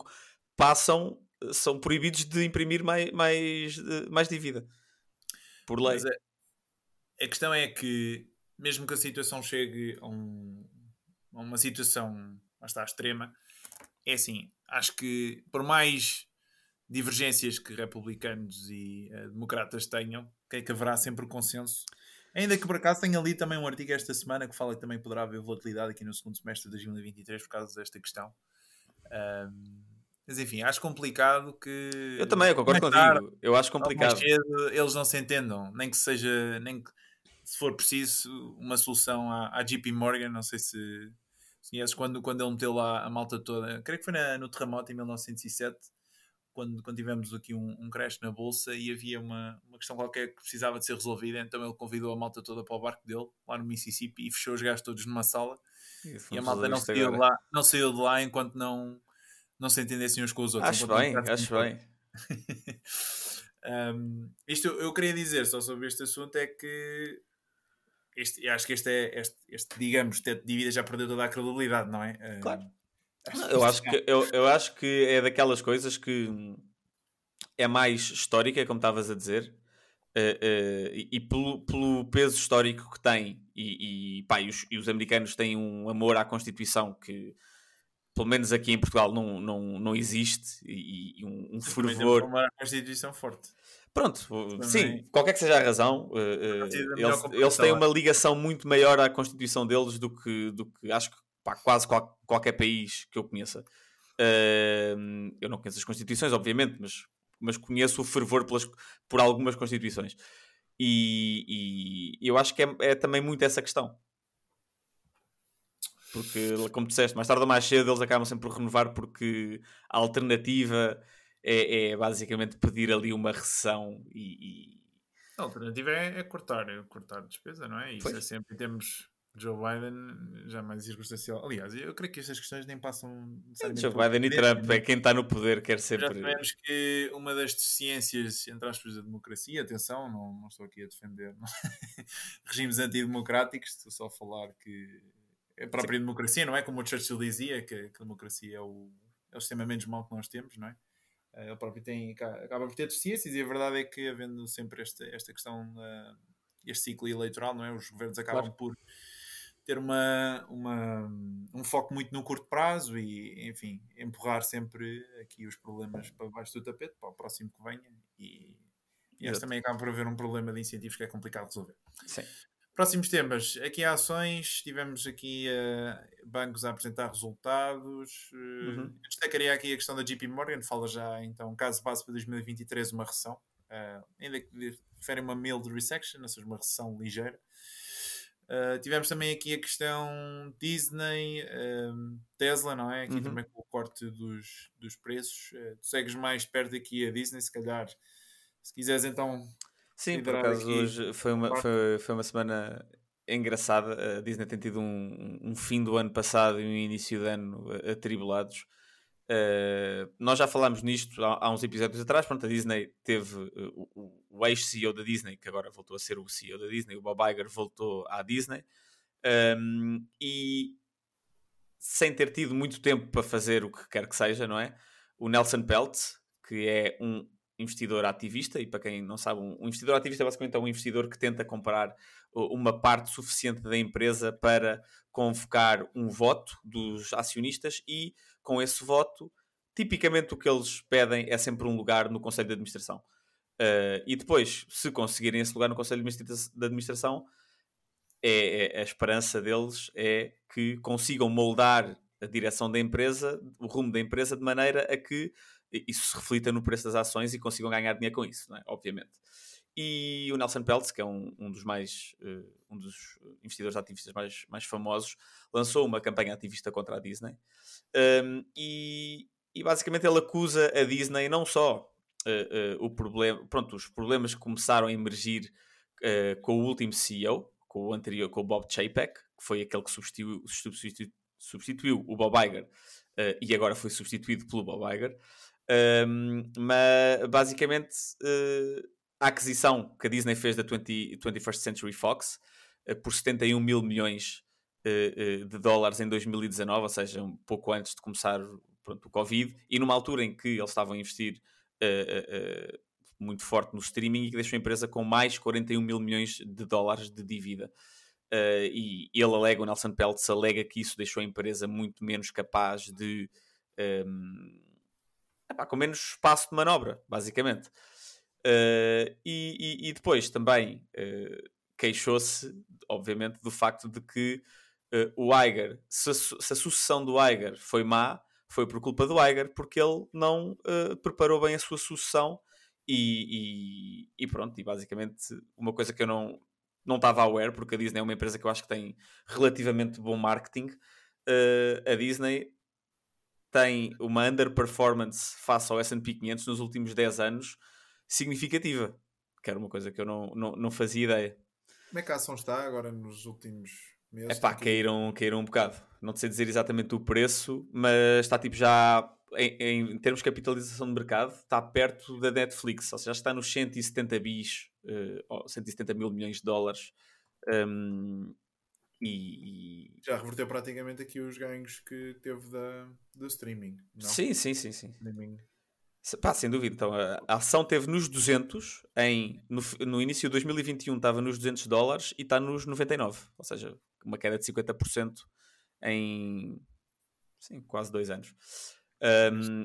passam, são proibidos de imprimir mais, mais, mais dívida. Por lei. A, a, questão é que, mesmo que a situação chegue a, um, a uma situação, está, extrema, é assim, acho que por mais divergências que republicanos e uh, democratas tenham, que é que haverá sempre consenso. Ainda que por acaso tenha ali também um artigo esta semana que fala que também poderá haver volatilidade aqui no segundo semestre de 2023 por causa desta questão. Um, mas enfim, acho complicado que. Eu também, eu concordo contigo. Eu acho complicado. Cedo, eles não se entendam, nem que seja, nem que, se for preciso, uma solução à, à JP Morgan. Não sei se conheces quando, quando ele meteu lá a malta toda. Creio que foi na, no terremoto em 1907 quando, quando tivemos aqui um, um crash na bolsa e havia uma, uma questão qualquer que precisava de ser resolvida, então ele convidou a malta toda para o barco dele, lá no Mississippi, e fechou os gajos todos numa sala. e a malta não saiu, lá, não saiu de lá enquanto não, não se entendessem uns com os outros. Acho bem, acho bem. um, isto eu queria dizer só sobre este assunto é que este, acho que este é este, este digamos, teto de dívida já perdeu toda a credibilidade, não é? Claro. Eu acho, que, eu, eu acho que é daquelas coisas que é mais histórica, como estavas a dizer, uh, uh, e, e pelo, pelo, peso histórico que tem, e, e, pá, e, os, e, os, americanos têm um amor à Constituição que, pelo menos aqui em Portugal, não, não, não existe, e, um, um fervor. Uma Constituição forte. Pronto, Também. sim, qualquer que seja a razão, uh, eles, eles têm uma ligação muito maior à Constituição deles do que, do que acho que pá, quase qual, qualquer país que eu conheça. Uh, eu não conheço as constituições, obviamente, mas, mas conheço o fervor pelas, por algumas constituições. E, e eu acho que é, é, também muito essa questão. Porque, como disseste, mais tarde ou mais cedo eles acabam sempre por renovar porque a alternativa é, é basicamente pedir ali uma recessão e... e... A alternativa é, é, cortar, é cortar despesa, não é? Isso é sempre, temos Joe Biden já mais circunstancial. Aliás, eu creio que estas questões nem passam. Joe Biden e Trump é quem está no poder, quer sempre. Já sabemos que uma das deficiências, entre aspas, da democracia, atenção, não, não estou aqui a defender regimes antidemocráticos, estou só a falar que a própria Sim. democracia, não é? Como o Churchill dizia, que, que a democracia é o, é o sistema menos mau que nós temos, não é? Eh, ele próprio tem, acaba por ter deficiências e a verdade é que, havendo sempre esta, esta questão, uh, este ciclo eleitoral, não é? Os governos acabam claro. por ter uma, uma, um foco muito no curto prazo e, enfim, empurrar sempre aqui os problemas para baixo do tapete, para o próximo que venha. E, e este também acaba por haver um problema de incentivos que é complicado de resolver. Sim. Próximos temas. Aqui há ações, tivemos aqui uh, bancos a apresentar resultados. Uh, uhum. Destacaria aqui a questão da JP Morgan, fala já então, caso base para 2023, uma recessão. Uh, ainda que referem uma mild recession, ou seja, uma recessão ligeira. Uh, tivemos também aqui a questão Disney, Tesla, não é? Aqui uhum. também com o corte dos, dos preços. Tu segues mais perto aqui a Disney, se calhar. Se quiseres então. Sim, por acaso hoje foi uma, foi, foi uma semana engraçada. A Disney tem tido um, um fim do ano passado e um início de ano atribulados. Uh, nós já falámos nisto há, há, uns episódios atrás. Pronto, a Disney teve uh, o, o ex-CEO da Disney, que agora voltou a ser o CEO da Disney, o Bob Iger voltou à Disney, um, e sem ter tido muito tempo para fazer o que quer que seja, não é? O Nelson Peltz, que é um investidor ativista, e para quem não sabe, um investidor ativista é basicamente um investidor que tenta comprar uma parte suficiente da empresa para convocar um voto dos acionistas e com esse voto, tipicamente o que eles pedem é sempre um lugar no Conselho de Administração. Uh, e depois, se conseguirem esse lugar no Conselho de Administração, é, é, a esperança deles é que consigam moldar a direção da empresa, o rumo da empresa, de maneira a que isso se reflita no preço das ações e consigam ganhar dinheiro com isso, é? obviamente. E o Nelson Peltz, que é um, um dos mais uh, um dos investidores ativistas mais, mais famosos, lançou uma campanha ativista contra a Disney. Um, e, e, basicamente ele acusa a Disney não só uh, uh, o problema, pronto, os problemas que começaram a emergir com o último CEO, com o anterior, com o Bob Chapek, que foi aquele que substituiu, substituiu, substituiu o Bob Iger e agora foi substituído pelo Bob Iger. Um, mas basicamente a aquisição que a Disney fez da 20, 21st Century Fox uh, por 71 mil milhões uh, de dólares em 2019, ou seja, um pouco antes de começar pronto, o Covid, e numa altura em que eles estavam a investir muito forte no streaming e que deixou a empresa com mais 41 mil milhões de dólares de dívida. Uh, e ele alega, o Nelson Peltz alega que isso deixou a empresa muito menos capaz de um, epá, com menos espaço de manobra, basicamente. Uh, e, e, e, depois também uh, queixou-se, obviamente, do facto de que uh, o Iger, se a, se a, sucessão do Iger foi má, foi por culpa do Iger, porque ele não preparou bem a sua sucessão e, e, e, pronto, e basicamente uma coisa que eu não não estava aware, porque a Disney é uma empresa que eu acho que tem relativamente bom marketing. a Disney tem uma underperformance face ao S&P 500 nos últimos 10 anos significativa, que era uma coisa que eu não, não, não fazia ideia. Como é que a ação está agora nos últimos meses? É pá, caíram, caíram um bocado. Não sei dizer exatamente o preço, mas está tipo já em, em, termos de capitalização de mercado, está perto da Netflix, ou seja, está nos 170 bis, uh, 170 mil milhões de dólares. Um, e, Já reverteu praticamente aqui os ganhos que teve da, do streaming. Não? Sim, sim, sim. sim. Streaming. Pá, sem dúvida. Então, a, ação teve nos 200, em, no, no início de 2021 estava nos 200 dólares e está nos 99. Ou seja, uma queda de 50% em sim, quase dois anos. Um,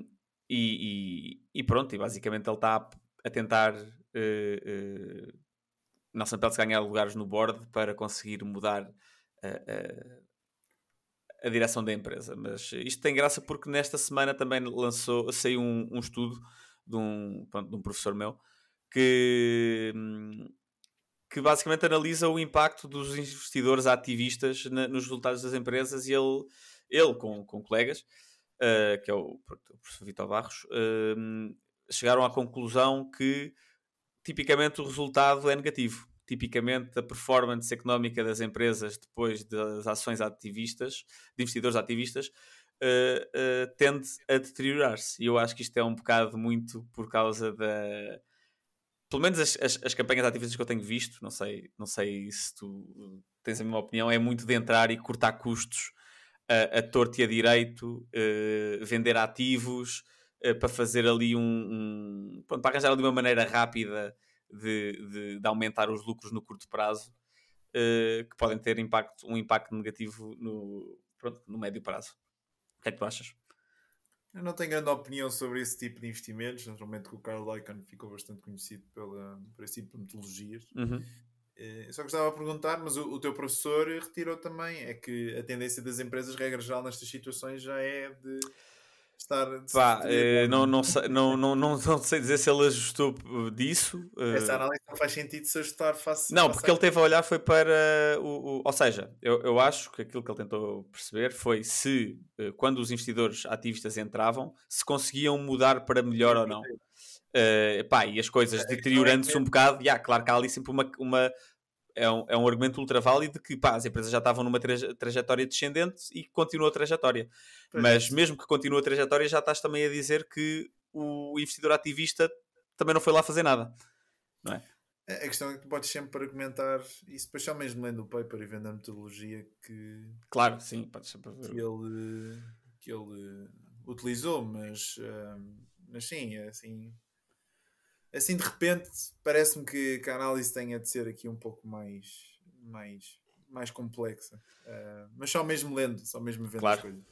e, e, e, pronto, e basicamente ele está a, a tentar uh, uh, Nelson Peltz ganhar lugares no board para conseguir mudar uh, a direção da empresa. Mas isto tem graça porque nesta semana também lançou, saiu um, um estudo de um, pronto, de um professor meu que, que basicamente analisa o impacto dos investidores ativistas na, nos resultados das empresas e ele, ele com, com colegas, uh, que é o, o professor Vitor Barros, uh, chegaram à conclusão que tipicamente o resultado é negativo tipicamente a performance económica das empresas depois das ações ativistas, de investidores ativistas, uh, uh, tende a deteriorar-se. E eu acho que isto é um bocado muito por causa da. Pelo menos as, as, as, campanhas ativistas que eu tenho visto, não sei, não sei se tu tens a mesma opinião, é muito de entrar e cortar custos a, a torto e a direito, uh, vender ativos para fazer ali um, um. Pronto, para arranjar ali uma maneira rápida de, de, de aumentar os lucros no curto prazo, uh, que podem ter impacto, um impacto negativo no, pronto, no médio prazo. O que é que tu achas? Eu não tenho grande opinião sobre esse tipo de investimentos. Naturalmente, o Carl Icahn ficou bastante conhecido pela, por esse tipo de metodologias. Uhum. Uh, só gostava de perguntar, mas o, o, teu professor retirou também, é que a tendência das empresas, regra geral, nestas situações já é de estar. Pá, eh, não, não, sei, não, não, não, não sei dizer se ele ajustou disso. Essa eh, análise não faz sentido se ajustar face. Não, porque ele teve a olhar foi para o. o ou seja, eu, eu acho que aquilo que ele tentou perceber foi se, eh, quando os investidores ativistas entravam, se conseguiam mudar para melhor ou não. Uh, pá, e as coisas é, deteriorando-se um bocado, yeah, claro que há ali sempre uma, uma, é um, é um argumento ultra válido que pá, as empresas já estavam numa traje trajetória descendente e continua a trajetória. Mas mesmo que continue a trajetória, já estás também a dizer que o investidor ativista também não foi lá fazer nada. Não é? A questão é que tu podes sempre argumentar isso, depois só mesmo lendo o paper e vendo a metodologia que. Claro, sim, pode sempre ver. Que ele, que ele utilizou, mas, uh, mas sim, é assim assim de repente parece-me que, que, a análise tenha de ser aqui um pouco mais mais, mais complexa. Uh, mas só mesmo lendo, só mesmo vendo claro. as coisas.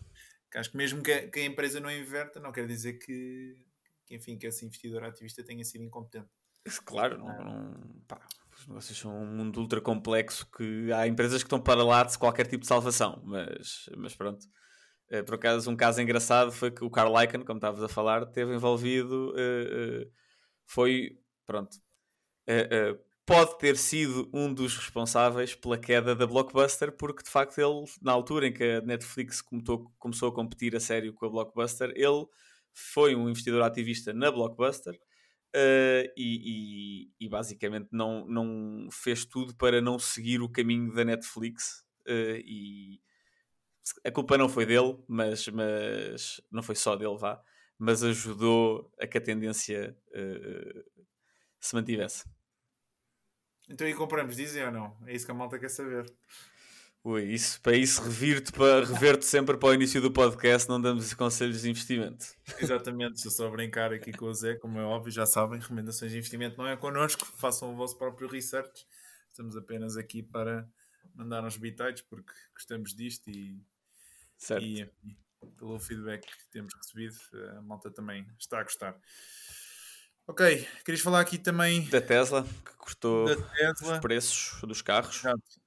Que acho que mesmo que a, que a, empresa não inverta não quer dizer que, que enfim que esse investidor ativista tenha sido incompetente. Claro, não, não pá, os negócios são um mundo ultra complexo que há empresas que estão para lá de qualquer tipo de salvação mas, mas pronto. Uh, por acaso um caso engraçado foi que o Carl Icahn, como estavas a falar, teve envolvido uh, foi, pronto, uh, uh, pode ter sido um dos responsáveis pela queda da Blockbuster, porque de facto ele, na altura em que a Netflix começou, começou a competir a sério com a Blockbuster, ele foi um investidor ativista na Blockbuster uh, e, e, e, basicamente não, não fez tudo para não seguir o caminho da Netflix e a culpa não foi dele, mas, mas não foi só dele, vá mas ajudou a que a tendência uh, se mantivesse. Então e compramos, dizem ou não? É isso que a malta quer saber. Ui, isso, para isso revir-te para rever-te sempre para o início do podcast, não damos conselhos de investimento. Exatamente, estou só a brincar aqui com o Zé, como é óbvio, já sabem, recomendações de investimento não é connosco, façam o vosso próprio research. Estamos apenas aqui para mandar uns bitites porque gostamos disto e, certo. e pelo feedback que temos recebido. A malta também está a gostar. Ok, querias falar aqui também da Tesla, que cortou Tesla. os preços dos carros. Exato.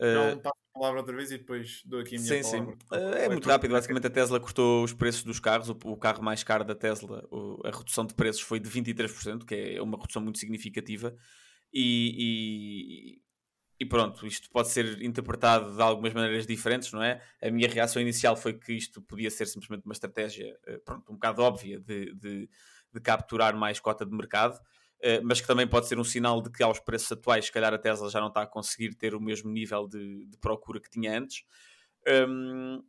Uh, passo a palavra outra vez e depois dou aqui a minha sim, palavra. Sim, uh, é muito rápido. Basicamente, a Tesla cortou os preços dos carros. O, o carro mais caro da Tesla, o, a redução de preços foi de 23%, que é uma redução muito significativa. E, e, e, pronto, isto pode ser interpretado de algumas maneiras diferentes, não é? A minha reação inicial foi que isto podia ser simplesmente uma estratégia, uh, pronto, um bocado óbvia de, de, de capturar mais cota de mercado. Eh, mas que também pode ser um sinal de que aos preços atuais, se calhar a Tesla já não está a conseguir ter o mesmo nível de, de procura que tinha antes. Um,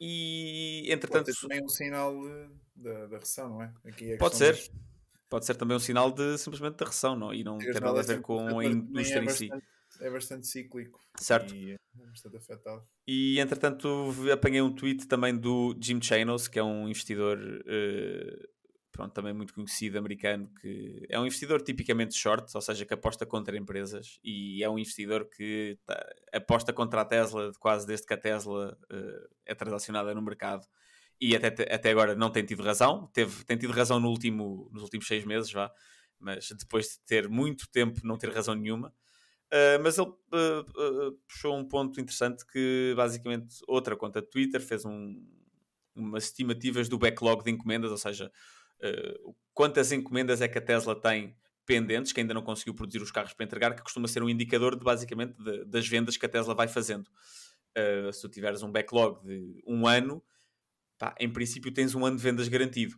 e entretanto. Pode ser também um sinal da, da recessão, não é? é pode ser. Das... Pode ser também um sinal de simplesmente da recessão, não? E não tem nada a ver com a indústria é em si. É bastante cíclico. Certo. E é bastante afetado. E entretanto apanhei um tweet também do Jim Chanos, que é um investidor uh, pronto, também muito conhecido americano, que é um investidor tipicamente short, ou seja, que aposta contra empresas e é um investidor que tá, aposta contra a Tesla quase desde que a Tesla uh, é transacionada no mercado e até, até agora não tem tido razão, Teve, tem tido razão no último, nos últimos seis meses, vá, mas depois de ter muito tempo não ter razão nenhuma. Uh, mas ele uh, uh, puxou um ponto interessante que basicamente outra conta de Twitter fez um, umas estimativas do backlog de encomendas, ou seja, quantas encomendas é que a Tesla tem pendentes, que ainda não conseguiu produzir os carros para entregar, que costuma ser um indicador de basicamente de, das vendas que a Tesla vai fazendo. Se tu tiveres um backlog de um ano, pá, em princípio tens um ano de vendas garantido.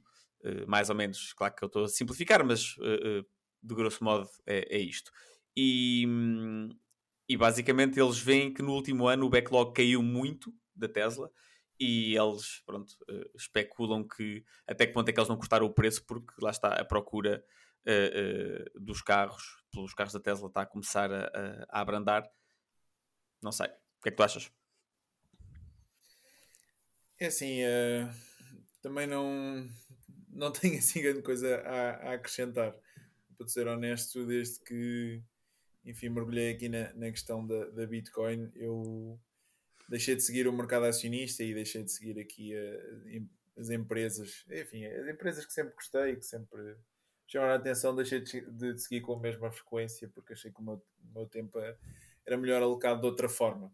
Mais ou menos, claro que eu estou a simplificar, mas de grosso modo é, é isto. E, e basicamente eles veem que no último ano o backlog caiu muito da Tesla e eles pronto, uh, especulam que até que ponto é que eles vão cortar o preço porque lá está a procura uh, uh, dos carros pelos carros da Tesla está a começar a, a, a, abrandar. Não sei, o que é que tu achas? É assim também não não tenho assim grande coisa a, a acrescentar. Para ser honesto, desde que enfim, mergulhei aqui na, na questão da, da Bitcoin eu deixei de seguir o mercado acionista e deixei de seguir aqui a, as empresas, enfim, as empresas que sempre gostei, que sempre chamaram a atenção, deixei de, de seguir com a mesma frequência porque achei que o meu, o meu tempo era melhor alocado de outra forma.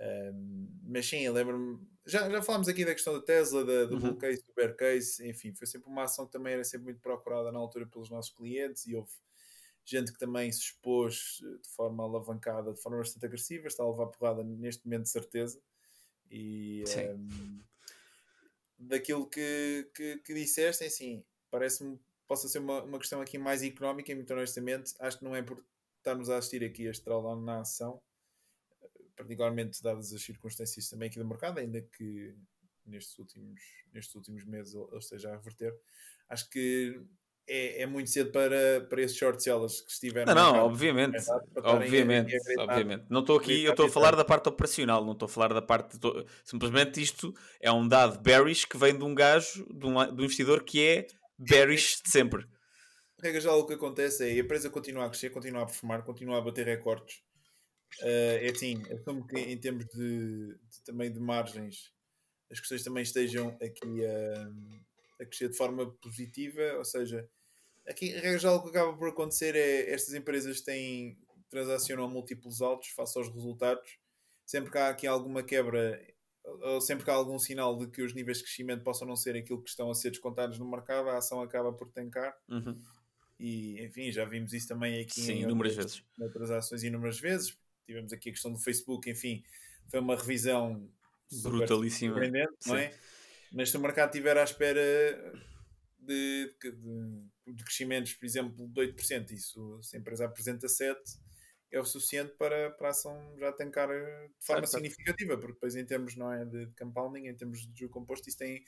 Um, mas sim, lembro-me. Já, já falámos aqui da questão da Tesla, da, do uhum. bull case, do bear case, enfim, foi sempre uma ação que também era sempre muito procurada na altura pelos nossos clientes e houve gente que também se expôs eh, de forma alavancada, de forma bastante agressiva, está a levar porrada neste momento de certeza. E um, ehm, daquilo que, que, que disseste, assim, parece-me possa ser uma, uma questão aqui mais económica e muito honestamente acho que não é por estarmos a assistir aqui a estrela na ação, particularmente dadas as circunstâncias também aqui do mercado, ainda que nestes últimos, nestes últimos meses ele esteja a reverter. Acho que é, é, muito cedo para, para esses short sellers que estiveram. Não, não, obviamente. Obviamente, a, a obviamente. Não estou aqui, eu estou a falar da parte operacional, não estou a falar da parte. Tô, simplesmente isto é um dado bearish que vem de um gajo, de um, de um investidor que é bearish de sempre. Regra já o que acontece é a empresa continua a crescer, continua a performar, continua a bater recordes. Uh, é assim, assumo que em termos de, de, também de margens as questões também estejam aqui a, a crescer de forma positiva, ou seja, Aqui, regra geral, o que acaba por acontecer é estas empresas têm, transacionam múltiplos altos face aos resultados. Sempre que há aqui alguma quebra, ou sempre que há algum sinal de que os níveis de crescimento possam não ser aquilo que estão a ser descontados no mercado, a ação acaba por tancar. Uhum. E, enfim, já vimos isso também aqui Sim, em inúmeras outras, vezes. outras ações inúmeras vezes. Tivemos aqui a questão do Facebook, enfim, foi uma revisão brutalíssima, não é? Mas se o mercado estiver à espera de, de, de crescimentos, por exemplo, de 8%, isso se a empresa apresenta 7%, é o suficiente para, para a ação já tancar eh, de forma certo, significativa, porque depois em termos não é, de compounding, em termos de juro composto, isso tem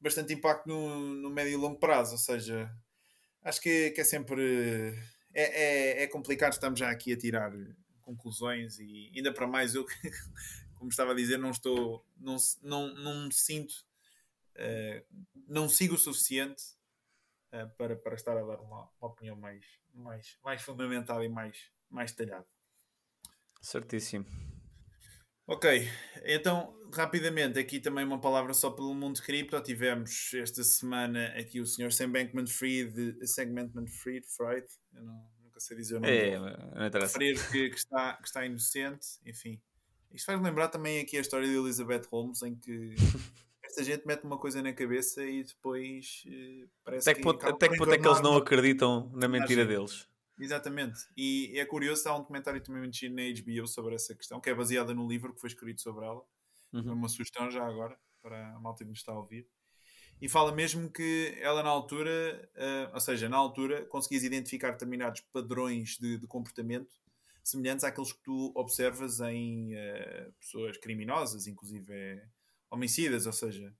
bastante impacto no, no médio e longo prazo, ou seja, acho que, que é sempre é, é, é, complicado, estamos já aqui a tirar conclusões e ainda para mais eu como estava a dizer, não estou não, não, não me sinto uh, não sigo o suficiente uh, para, para estar a dar uma, uma, opinião mais, mais, mais fundamentada e mais, mais detalhada. Certíssimo. Ok, então rapidamente aqui também uma palavra só pelo mundo cripto. Tivemos esta semana aqui o senhor Sam Bankman Fried, Segmentman Fried, Fried, eu não, nunca sei dizer o nome. É, não interessa. Que, que, está, que está inocente, enfim. Isto faz lembrar também aqui a história de Elizabeth Holmes, em que esta gente mete uma coisa na cabeça e depois uh, parece até que, que até que ponto é que eles não acreditam na mentira deles. Exatamente. E é curioso, há um documentário também mentido na HBO sobre essa questão, que é baseada no livro que foi escrito sobre ela. Uhum. Uma sugestão já agora, para a malta que nos está a ouvir. E fala mesmo que ela na altura, uh, ou seja, na altura, conseguias identificar determinados padrões de, de comportamento semelhantes àqueles que tu observas em uh, pessoas criminosas, inclusive é, homicidas, ou seja,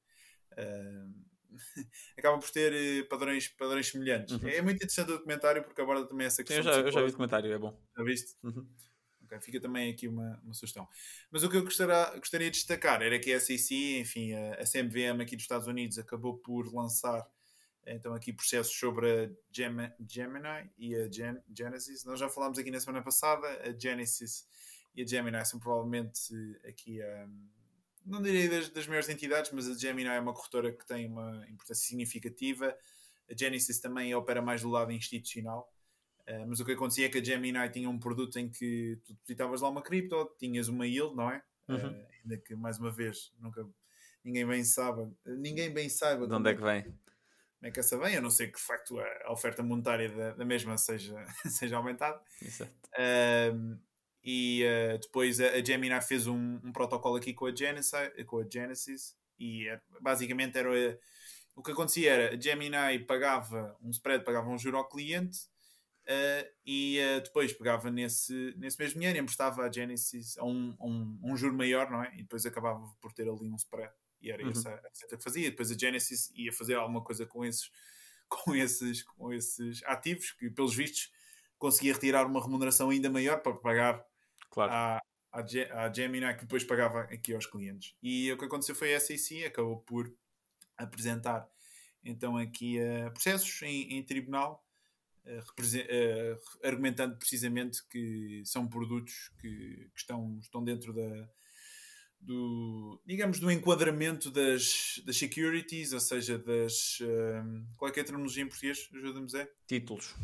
uh, acaba por ter uh, padrões, padrões semelhantes. Uhum. É muito interessante o documentário porque aborda também essa questão. Eu já, eu já vi o documentário, é bom. Já viste? Uhum. Okay, fica também aqui uma, uma sugestão. Mas o que eu gostaria, gostaria de destacar era que a SEC, enfim, a, a CMVM aqui dos Estados Unidos acabou por lançar então aqui processos sobre a Gem Gemini e a Gen Genesis. Nós já falámos aqui na semana passada, a Genesis e a Gemini são provavelmente aqui a. Um, não direi das, das maiores entidades, mas a Gemini é uma corretora que tem uma importância significativa. A Genesis também opera mais do lado institucional. Uh, mas o que acontecia é que a Gemini tinha um produto em que tu depositavas lá uma cripto, tinhas uma yield, não é? Uhum. Uh, ainda que, mais uma vez, nunca ninguém bem sabe, ninguém bem saiba de onde é que vem. Como é que essa vem, a não ser que de facto a oferta monetária da, da mesma seja, seja aumentada. Exato. Uh, e uh, depois a, a, Gemini fez um, um, protocolo aqui com a Genesis, com a Genesis e é, basicamente era o que acontecia era a Gemini pagava um spread, pagava um juro ao cliente uh, e uh, depois pegava nesse, nesse mesmo dinheiro e emprestava a Genesis a um, um, um juro maior, não é? E depois acabava por ter ali um spread e era uhum. essa a receita que fazia. Depois a Genesis ia fazer alguma coisa com esses, com esses, com esses ativos que, pelos vistos, conseguia retirar uma remuneração ainda maior para pagar claro. à, à, Gemini que depois pagava aqui aos clientes. E o que aconteceu foi a SEC acabou por apresentar então aqui uh, processos em, em tribunal uh, uh, argumentando precisamente que são produtos que, que, estão, estão dentro da do, digamos, do enquadramento das, das securities, ou seja, das. qual é, é a terminologia em português? Ajuda-me, Zé? Títulos.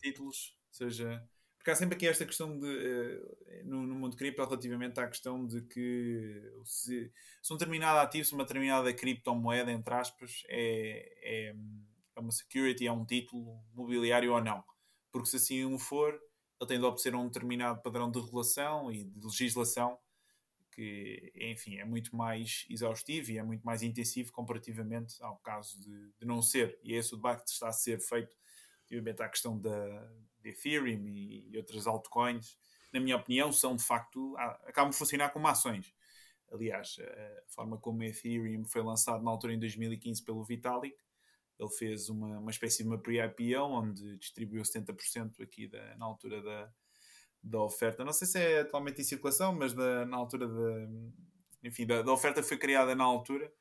Títulos, ou seja, porque há sempre aqui esta questão de, uh, no, no, mundo cripto relativamente à questão de que se, se um determinado ativo, se uma determinada criptomoeda, entre aspas, é, é, é, uma security, é um título mobiliário ou não. Porque se assim o for, ele tem de a um determinado padrão de regulação e de legislação que, enfim, é muito mais exaustivo e é muito mais intensivo comparativamente ao caso de, de não ser. E é esse o debate que está a ser feito relativamente à questão da, Ethereum e, e outras altcoins, na minha opinião, são de facto, acabam de funcionar como ações. Aliás, a forma como a Ethereum foi lançado na altura em 2015 pelo Vitalik, ele fez uma, uma espécie de uma pre-IPO onde distribuiu 70% aqui da, na altura da, da oferta. Não sei se é atualmente em circulação, mas da, na altura da, enfim, da, da oferta foi criada na altura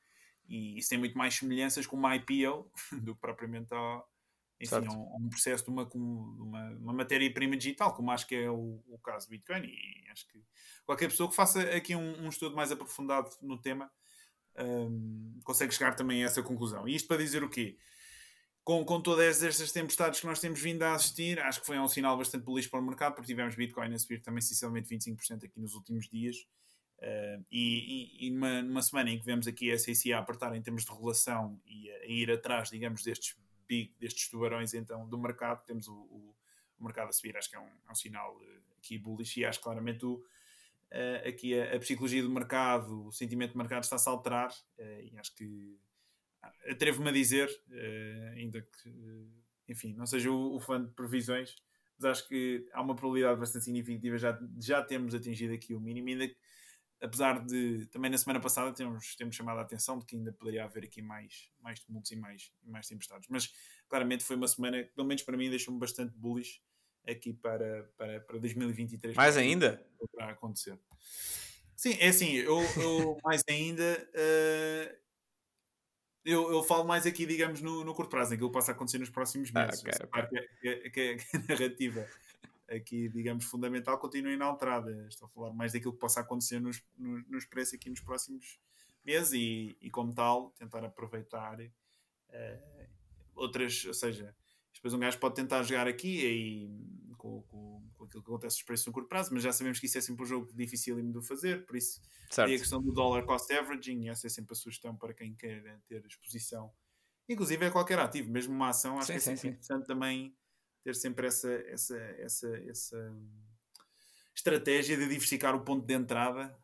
e isso tem muito mais semelhanças com uma IPO do que propriamente ao, enfim, é um, um, processo de uma, uma, uma matéria-prima digital, como acho que é o, o, caso do Bitcoin. E acho que qualquer pessoa que faça aqui um, um estudo mais aprofundado no tema um, consegue chegar também a essa conclusão. E isto para dizer o quê? Com, com todas estas tempestades que nós temos vindo a assistir, acho que foi um sinal bastante bullish para o mercado, porque tivemos Bitcoin a subir também, sinceramente, 25% aqui nos últimos dias. Uh, e, e, e numa, numa, semana em que vemos aqui a SEC a apertar em termos de regulação e a, a ir atrás, digamos, destes big destes tubarões então do mercado, temos o, o, o mercado a subir, acho que é um, é um sinal uh, aqui bullish e acho claramente o, uh, aqui a, a, psicologia do mercado, o sentimento do mercado está-se a alterar uh, e acho que atrevo-me a dizer, ainda que enfim, não seja o, o fã de previsões, mas acho que há uma probabilidade bastante significativa já, já temos atingido aqui o mínimo, ainda que apesar de também na semana passada temos, temos chamado a atenção de que ainda poderia haver aqui mais, mais tumultos e mais, mais tempestades. Mas claramente foi uma semana que, pelo menos para mim, deixou-me bastante bullish aqui para, para, para 2023. Mais ainda? Para acontecer. Sim, é assim, eu, eu mais ainda. Uh, eu, eu falo mais aqui, digamos, no, no curto prazo, aquilo que possa acontecer nos próximos ah, meses. Ah, okay, okay. Que, que, que, a narrativa aqui, digamos, fundamental continua inalterada. Estou a falar mais daquilo que possa acontecer nos, nos, nos preços aqui nos próximos meses e, e como tal, tentar aproveitar uh, outras, ou seja, depois um gajo pode tentar jogar aqui e, com, com, com aquilo que acontece nos preços no curto prazo, mas já sabemos que isso é sempre um jogo difícil de fazer, por isso certo. e a questão do dollar cost averaging, essa é sempre a sugestão para quem quer ter exposição, inclusive é qualquer ativo, mesmo uma ação, acho sim, que é sempre sim, interessante sim. também ter sempre essa, essa, essa, essa estratégia de diversificar o ponto de entrada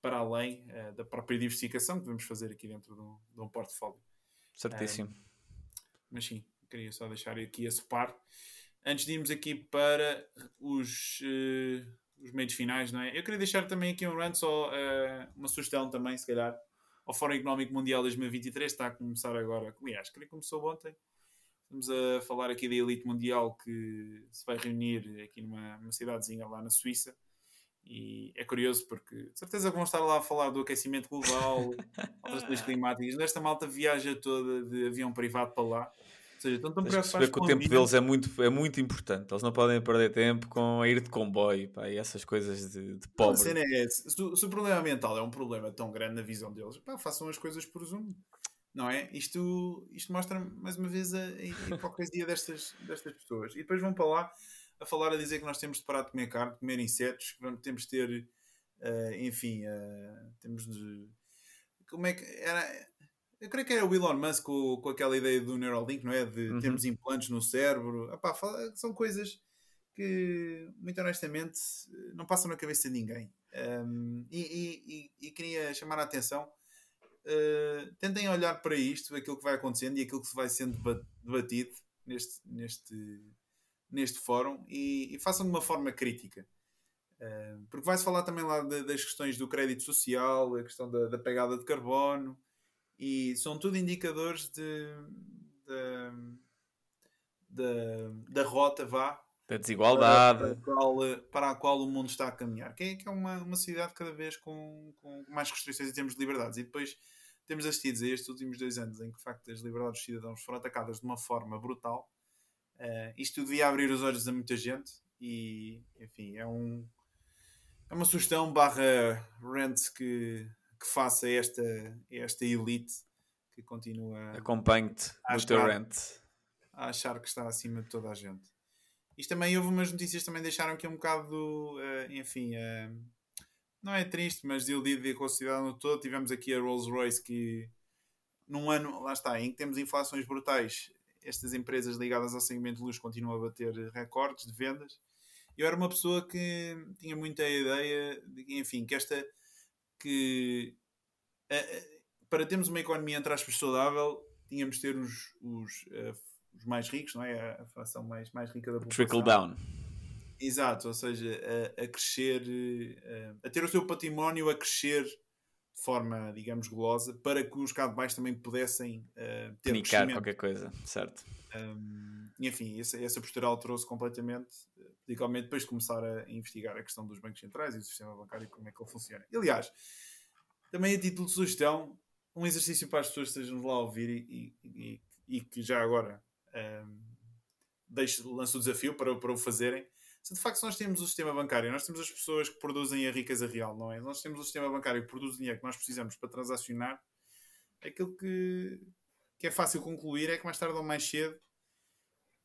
para além uh, da própria diversificação que devemos fazer aqui dentro de um, de um portfólio. Certíssimo. mas sim, queria só deixar aqui esse par. Antes de irmos aqui para os, uh, os meios finais, não é? Eu queria deixar também aqui um rant, só uh, uma sugestão também, se calhar, ao Fórum Económico Mundial 2023, está a começar agora, aliás, creio que começou ontem. Estamos a falar aqui da elite mundial que se vai reunir aqui numa, numa cidadezinha lá na Suíça. E é curioso porque de certeza vão estar lá a falar do aquecimento global, alterações climáticas. Nesta malta viaja toda de avião privado para lá seja, estão tão preocupados que o tempo deles é muito, é muito importante. Eles não podem perder tempo com a ir de comboio pá, e essas coisas de, de pobre. Não, é esse. Se, se, o problema ambiental é um problema tão grande na visão deles, pá, façam as coisas por Zoom. Não é? Isto, isto mostra mais uma vez a, a hipocrisia destas, destas pessoas. E depois vão para lá a falar, a dizer que nós temos de parar de comer carne, de comer insetos, que vamos, temos de ter, uh, enfim, uh, temos de. Como é que era? Eu creio que era o Elon Musk com, com aquela ideia do Neuralink, não é? De uhum. termos implantes no cérebro. Epá, são coisas que, muito honestamente, não passam na cabeça de ninguém. Um, e, e, e, queria chamar a atenção. Uh, tentem olhar para isto, aquilo que vai acontecendo e aquilo que vai sendo debatido neste, neste, neste fórum e, e façam de uma forma crítica. Uh, porque vai-se falar também lá de, das questões do crédito social, a questão da, da pegada de carbono, e são tudo indicadores de, de, de da rota vá da desigualdade. Para, a qual, para, a qual, o mundo está a caminhar. Que é, que é uma, uma sociedade cada vez com, com mais restrições em termos de liberdades? E depois temos assistido a estes últimos dois anos em que de facto as liberdades dos cidadãos foram atacadas de uma forma brutal. Uh, isto devia abrir os olhos a muita gente e enfim é um é uma sugestão barra rent que que faça esta, esta elite que continua acompanhe-te no teu rant. a achar que está acima de toda a gente. Isto também houve umas notícias também deixaram aqui um bocado, uh, enfim, uh, não é triste, mas iludido com a sociedade no todo. Tivemos aqui a Rolls Royce que num ano, lá está, em que temos inflações brutais, estas empresas ligadas ao segmento de luz continuam a bater recordes de vendas. Eu era uma pessoa que tinha muita ideia de, enfim, que esta que para termos uma economia entre aspas saudável, tínhamos de ter os, os, uh, os, mais ricos, não é? A fração mais, mais rica da população. Trickle down. Exato, ou seja, a, a crescer, uh, a ter o seu património a crescer de forma, digamos, golosa, para que os cá de baixo também pudessem uh, ter Nicar qualquer coisa, certo. Um, enfim, essa, essa postura alterou-se completamente, particularmente depois de começar a investigar a questão dos bancos centrais e do sistema bancário e como é que ele funciona. Aliás, também a título de sugestão, um exercício para as pessoas que estejam lá a ouvir e, e, e que já agora deixo, lanço o desafio para, para o fazerem. Se de facto nós temos o sistema bancário, nós temos as pessoas que produzem a riqueza real, não é? Nós temos o sistema bancário que produz o dinheiro que nós precisamos para transacionar, aquilo que, que é fácil concluir é que mais tarde ou mais cedo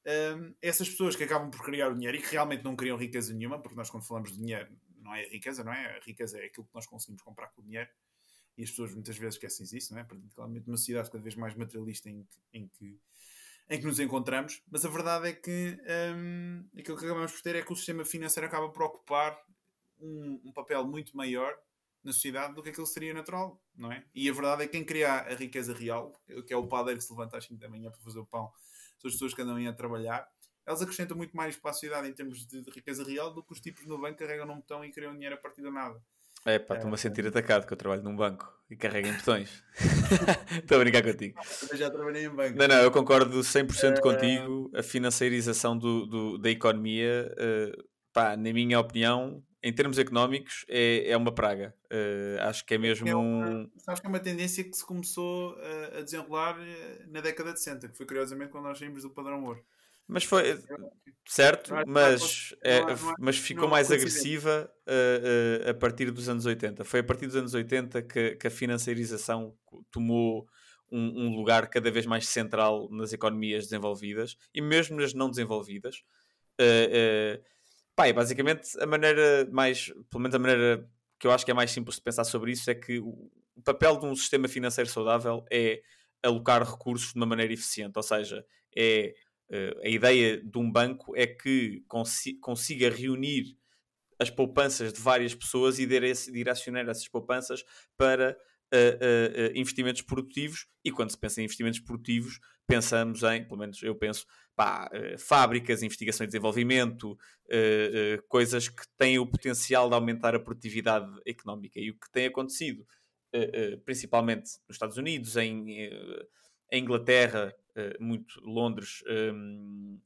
um, essas pessoas que acabam por criar o dinheiro e que realmente não criam riqueza nenhuma, porque nós quando falamos de dinheiro não é riqueza, não é? A riqueza é aquilo que nós conseguimos comprar com o dinheiro e as pessoas muitas vezes esquecem isso, não é? Particularmente numa sociedade cada vez mais materialista em que, em que, em que nos encontramos, mas a verdade é que um, aquilo que acabamos por ter é que o sistema financeiro acaba por ocupar um, um papel muito maior na sociedade do que aquilo seria natural, não é? E a verdade é que quem cria a riqueza real, que é o padeiro que se levanta às 5 da manhã para fazer o pão, são as pessoas que andam a trabalhar, elas acrescentam muito mais para a sociedade em termos de, de riqueza real do que os tipos no banco carregam num botão e criam dinheiro a partir do nada. É pá, estou-me a sentir atacado que eu trabalho num banco e carrego em botões. Estou a brincar contigo. Eu já trabalhei em banco. Não, não, eu concordo 100% uh... contigo. A financiarização do, do da economia, uh, pá, na minha opinião, em termos económicos, é, é uma praga. Uh, acho que é mesmo é uma, um. Acho que é uma tendência que se começou a desenrolar na década de 60, que foi curiosamente quando nós saímos do padrão ouro. Mas foi certo, mas, é, mas ficou mais agressiva a, a, a, partir dos anos 80. Foi a partir dos anos 80 que, que a financiarização tomou um, um, lugar cada vez mais central nas economias desenvolvidas e mesmo nas não desenvolvidas. Uh, uh, pá, basicamente a maneira mais, pelo menos a maneira que eu acho que é mais simples de pensar sobre isso é que o, papel de um sistema financeiro saudável é alocar recursos de uma maneira eficiente, ou seja, é a ideia de um banco é que consi consiga reunir as poupanças de várias pessoas e direcionar essas poupanças para uh, uh, investimentos produtivos. E quando se pensa em investimentos produtivos, pensamos em, pelo menos eu penso, pá, fábricas, investigação e desenvolvimento, coisas que têm o potencial de aumentar a produtividade económica. E o que tem acontecido, principalmente nos Estados Unidos, em, em Inglaterra, eh, muito Londres, um,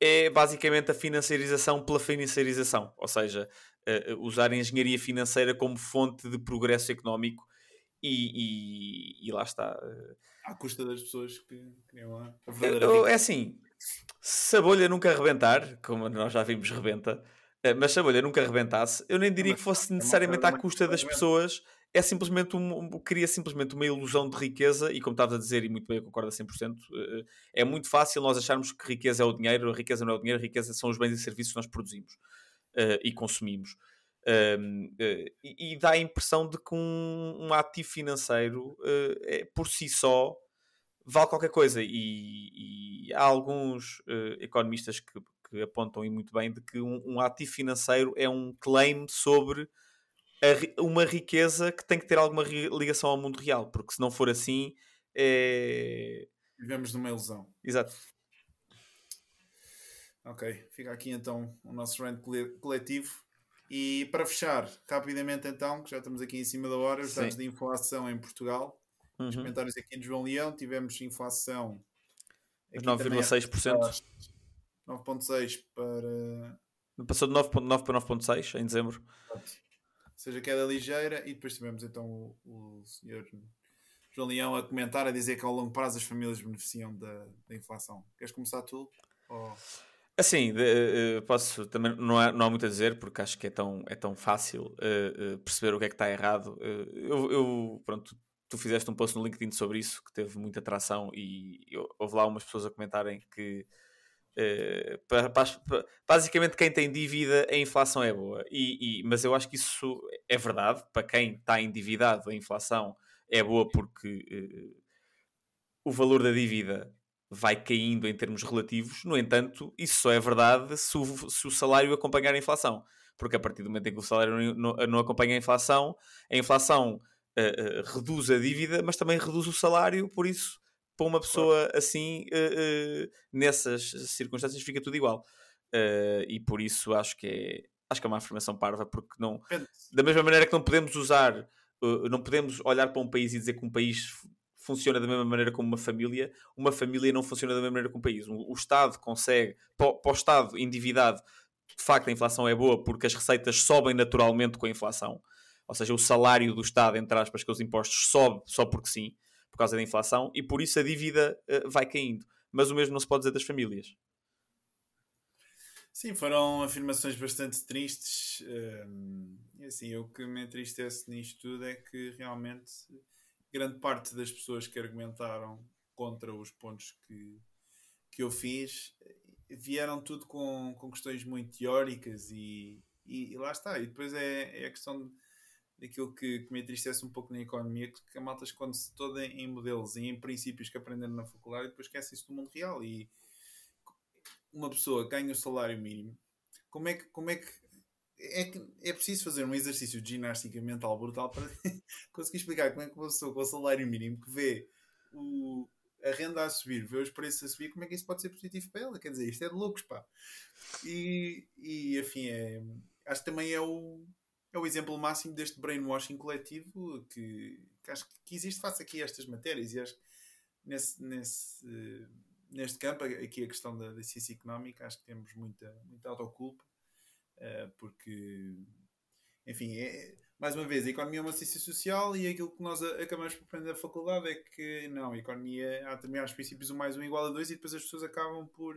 é basicamente a financiarização pela financiarização, ou seja, uh, usar a engenharia financeira como fonte de progresso económico e, e, e lá está. À custa das pessoas que a verdadeira. É, é assim, se a bolha nunca rebentar, como nós já vimos rebenta, mas se a bolha nunca rebentasse, eu nem diria que fosse necessariamente à custa das pessoas é simplesmente um, cria simplesmente uma ilusão de riqueza e como estavas a dizer e muito bem eu concordo a 100% eh, é muito fácil nós acharmos que riqueza é o dinheiro, riqueza não é o dinheiro, riqueza são os bens e serviços que nós produzimos uh, e consumimos. Uh, e, e, dá a impressão de que um, um ativo financeiro é, por si só vale qualquer coisa. E, e há alguns economistas que, que, apontam e muito bem de que um, um ativo financeiro é um claim sobre uma riqueza que tem que ter alguma ligação ao mundo real, porque se não for assim, é... vivemos numa ilusão. Exato. Ok, fica aqui então o nosso rant coletivo. E para fechar, rapidamente então, que já estamos aqui em cima da hora, os Sim. dados de inflação em Portugal. Uhum. Os comentários aqui de João Leão, tivemos inflação 9,6%. 9,6 para. Passou de 9,9 para 9,6 em dezembro. Seja queda ligeira, e depois tivemos então o, o senhor João Leão a comentar, a dizer que ao longo prazo as famílias beneficiam da, da inflação. Queres começar tu? Ou... Assim, de, uh, posso também não há, não há muito a dizer porque acho que é tão, é tão fácil uh, uh, perceber o que é que está errado. eu, eu, pronto, tu fizeste um post no LinkedIn sobre isso que teve muita atração e eu, houve lá umas pessoas a comentarem que Uh, basicamente, quem tem dívida, a inflação é boa. E, e, mas eu acho que isso é verdade. Para quem está endividado, a inflação é boa porque uh, o valor da dívida vai caindo em termos relativos. No entanto, isso só é verdade se o, se o salário acompanhar a inflação. Porque a partir do momento em que o salário não, não acompanha a inflação, a inflação uh, reduz a dívida, mas também reduz o salário. Por isso para uma pessoa claro. assim, uh, uh, nessas circunstâncias, fica tudo igual. Uh, e por isso acho que é, acho que é uma afirmação parva, porque não, da mesma maneira que não podemos usar, não podemos olhar para um país e dizer que um país funciona da mesma maneira como uma família, uma família não funciona da mesma maneira que um país. O, o Estado consegue, para, para o Estado endividado, de facto a inflação é boa porque as receitas sobem naturalmente com a inflação. Ou seja, o salário do Estado, entre aspas, que os impostos sobe só porque sim por causa da inflação e por isso a dívida uh, vai caindo. Mas o mesmo não se pode dizer das famílias. Sim, foram afirmações bastante tristes. Um, e assim, o que me entristece nisto tudo é que realmente grande parte das pessoas que argumentaram contra os pontos que, que eu fiz vieram tudo com, com questões muito teóricas e, e, e lá está. E depois é, é a questão de daquilo que, que me entristece um pouco na economia, que a malta esconde-se toda em modelos e em princípios que aprenderam na faculdade e depois esquece-se do mundo real. E uma pessoa ganha o salário mínimo, como é que, como é que é, que é preciso fazer um exercício de ginástica mental brutal para conseguir explicar como é que uma pessoa com o salário mínimo que vê o, a renda a subir, vê os preços a subir, como é que isso pode ser positivo para ela? Quer dizer, isto é de loucos, pá. E, e enfim, é, acho que também é o, é o exemplo máximo deste brainwashing coletivo que, que acho que existe face aqui a estas matérias e acho que nesse, nesse, neste campo, aqui a questão da, da ciência económica, acho que temos muita, muita autoculpa, uh, porque, enfim, é, mais uma vez, a economia é uma ciência social e aquilo que nós acabamos por aprender na faculdade é que não, a economia há determinados princípios, um mais um igual a dois, e depois as pessoas acabam por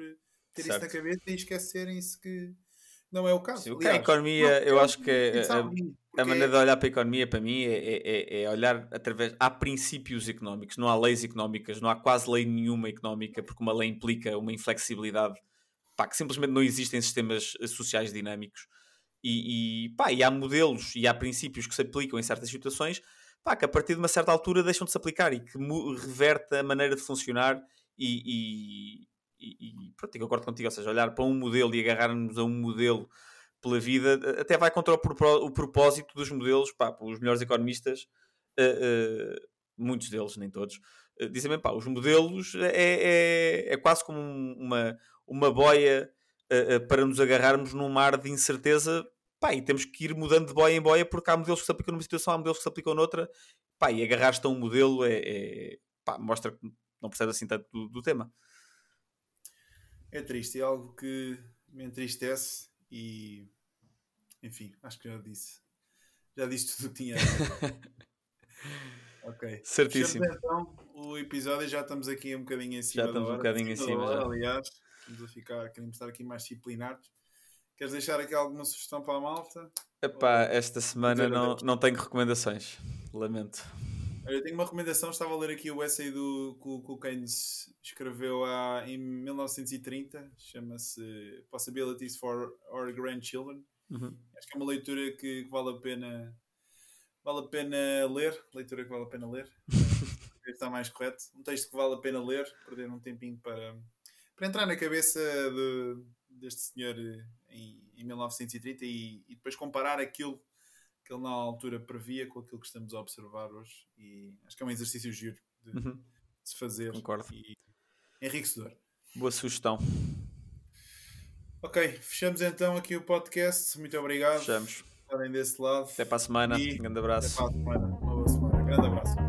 ter certo. isso na cabeça e esquecerem-se que não é o caso. Sim, é a economia, não, eu acho que é, a, a, maneira de olhar para a economia, para mim, é, é, é, é, olhar através. Há princípios económicos, não há leis económicas, não há quase lei nenhuma económica, porque uma lei implica uma inflexibilidade pá, que simplesmente não existem sistemas sociais dinâmicos. E, e, pá, e há modelos e há princípios que se aplicam em certas situações pá, que a partir de uma certa altura deixam de se aplicar e que reverte a maneira de funcionar e, e, e, pronto, eu concordo contigo, ou seja, olhar para um modelo e agarrarmos a um modelo pela vida até vai contra o, propósito dos modelos, pá, os melhores economistas, uh, uh, muitos deles, nem todos, uh, dizem bem, pá, os modelos é, é, é quase como uma, uma boia para nos agarrarmos num mar de incerteza pá, e temos que ir mudando de boia em boia porque há modelos que se aplicam numa situação, há modelos que se aplicam noutra, pá, e agarrar-te a um modelo é, é pá, mostra que não percebe assim tanto do, do, tema. É triste, é algo que me entristece e enfim, acho que já disse. Já disse tudo o que tinha. ok. Certíssimo. então o episódio já estamos aqui um bocadinho em cima. Já estamos um bocadinho em cima. Hora, aliás, estamos a ficar, queremos estar aqui mais disciplinados. Queres deixar aqui alguma sugestão para a malta? Epá, esta semana não, não tenho recomendações. Lamento. Eu tenho uma recomendação, estava a ler aqui o essay do, que, o Keynes escreveu há, em 1930, chama-se Possibilities for Our Grandchildren. Uhum. Acho que é uma leitura que, que, vale a pena vale a pena ler, leitura que vale a pena ler, está mais correto. Um texto que vale a pena ler, perder um tempinho para, para entrar na cabeça de, deste senhor em, em 1930 e, e, depois comparar aquilo que ele na altura previa com aquilo que estamos a observar hoje. E acho que é um exercício giro de, uhum. de se fazer Concordo. e enriquecedor. Boa sugestão. Ok, fechamos então aqui o podcast. Muito obrigado. Fechamos. Estarem desse lado. Até para a semana. E um grande abraço. Até para a semana. Uma boa semana. Grande abraço.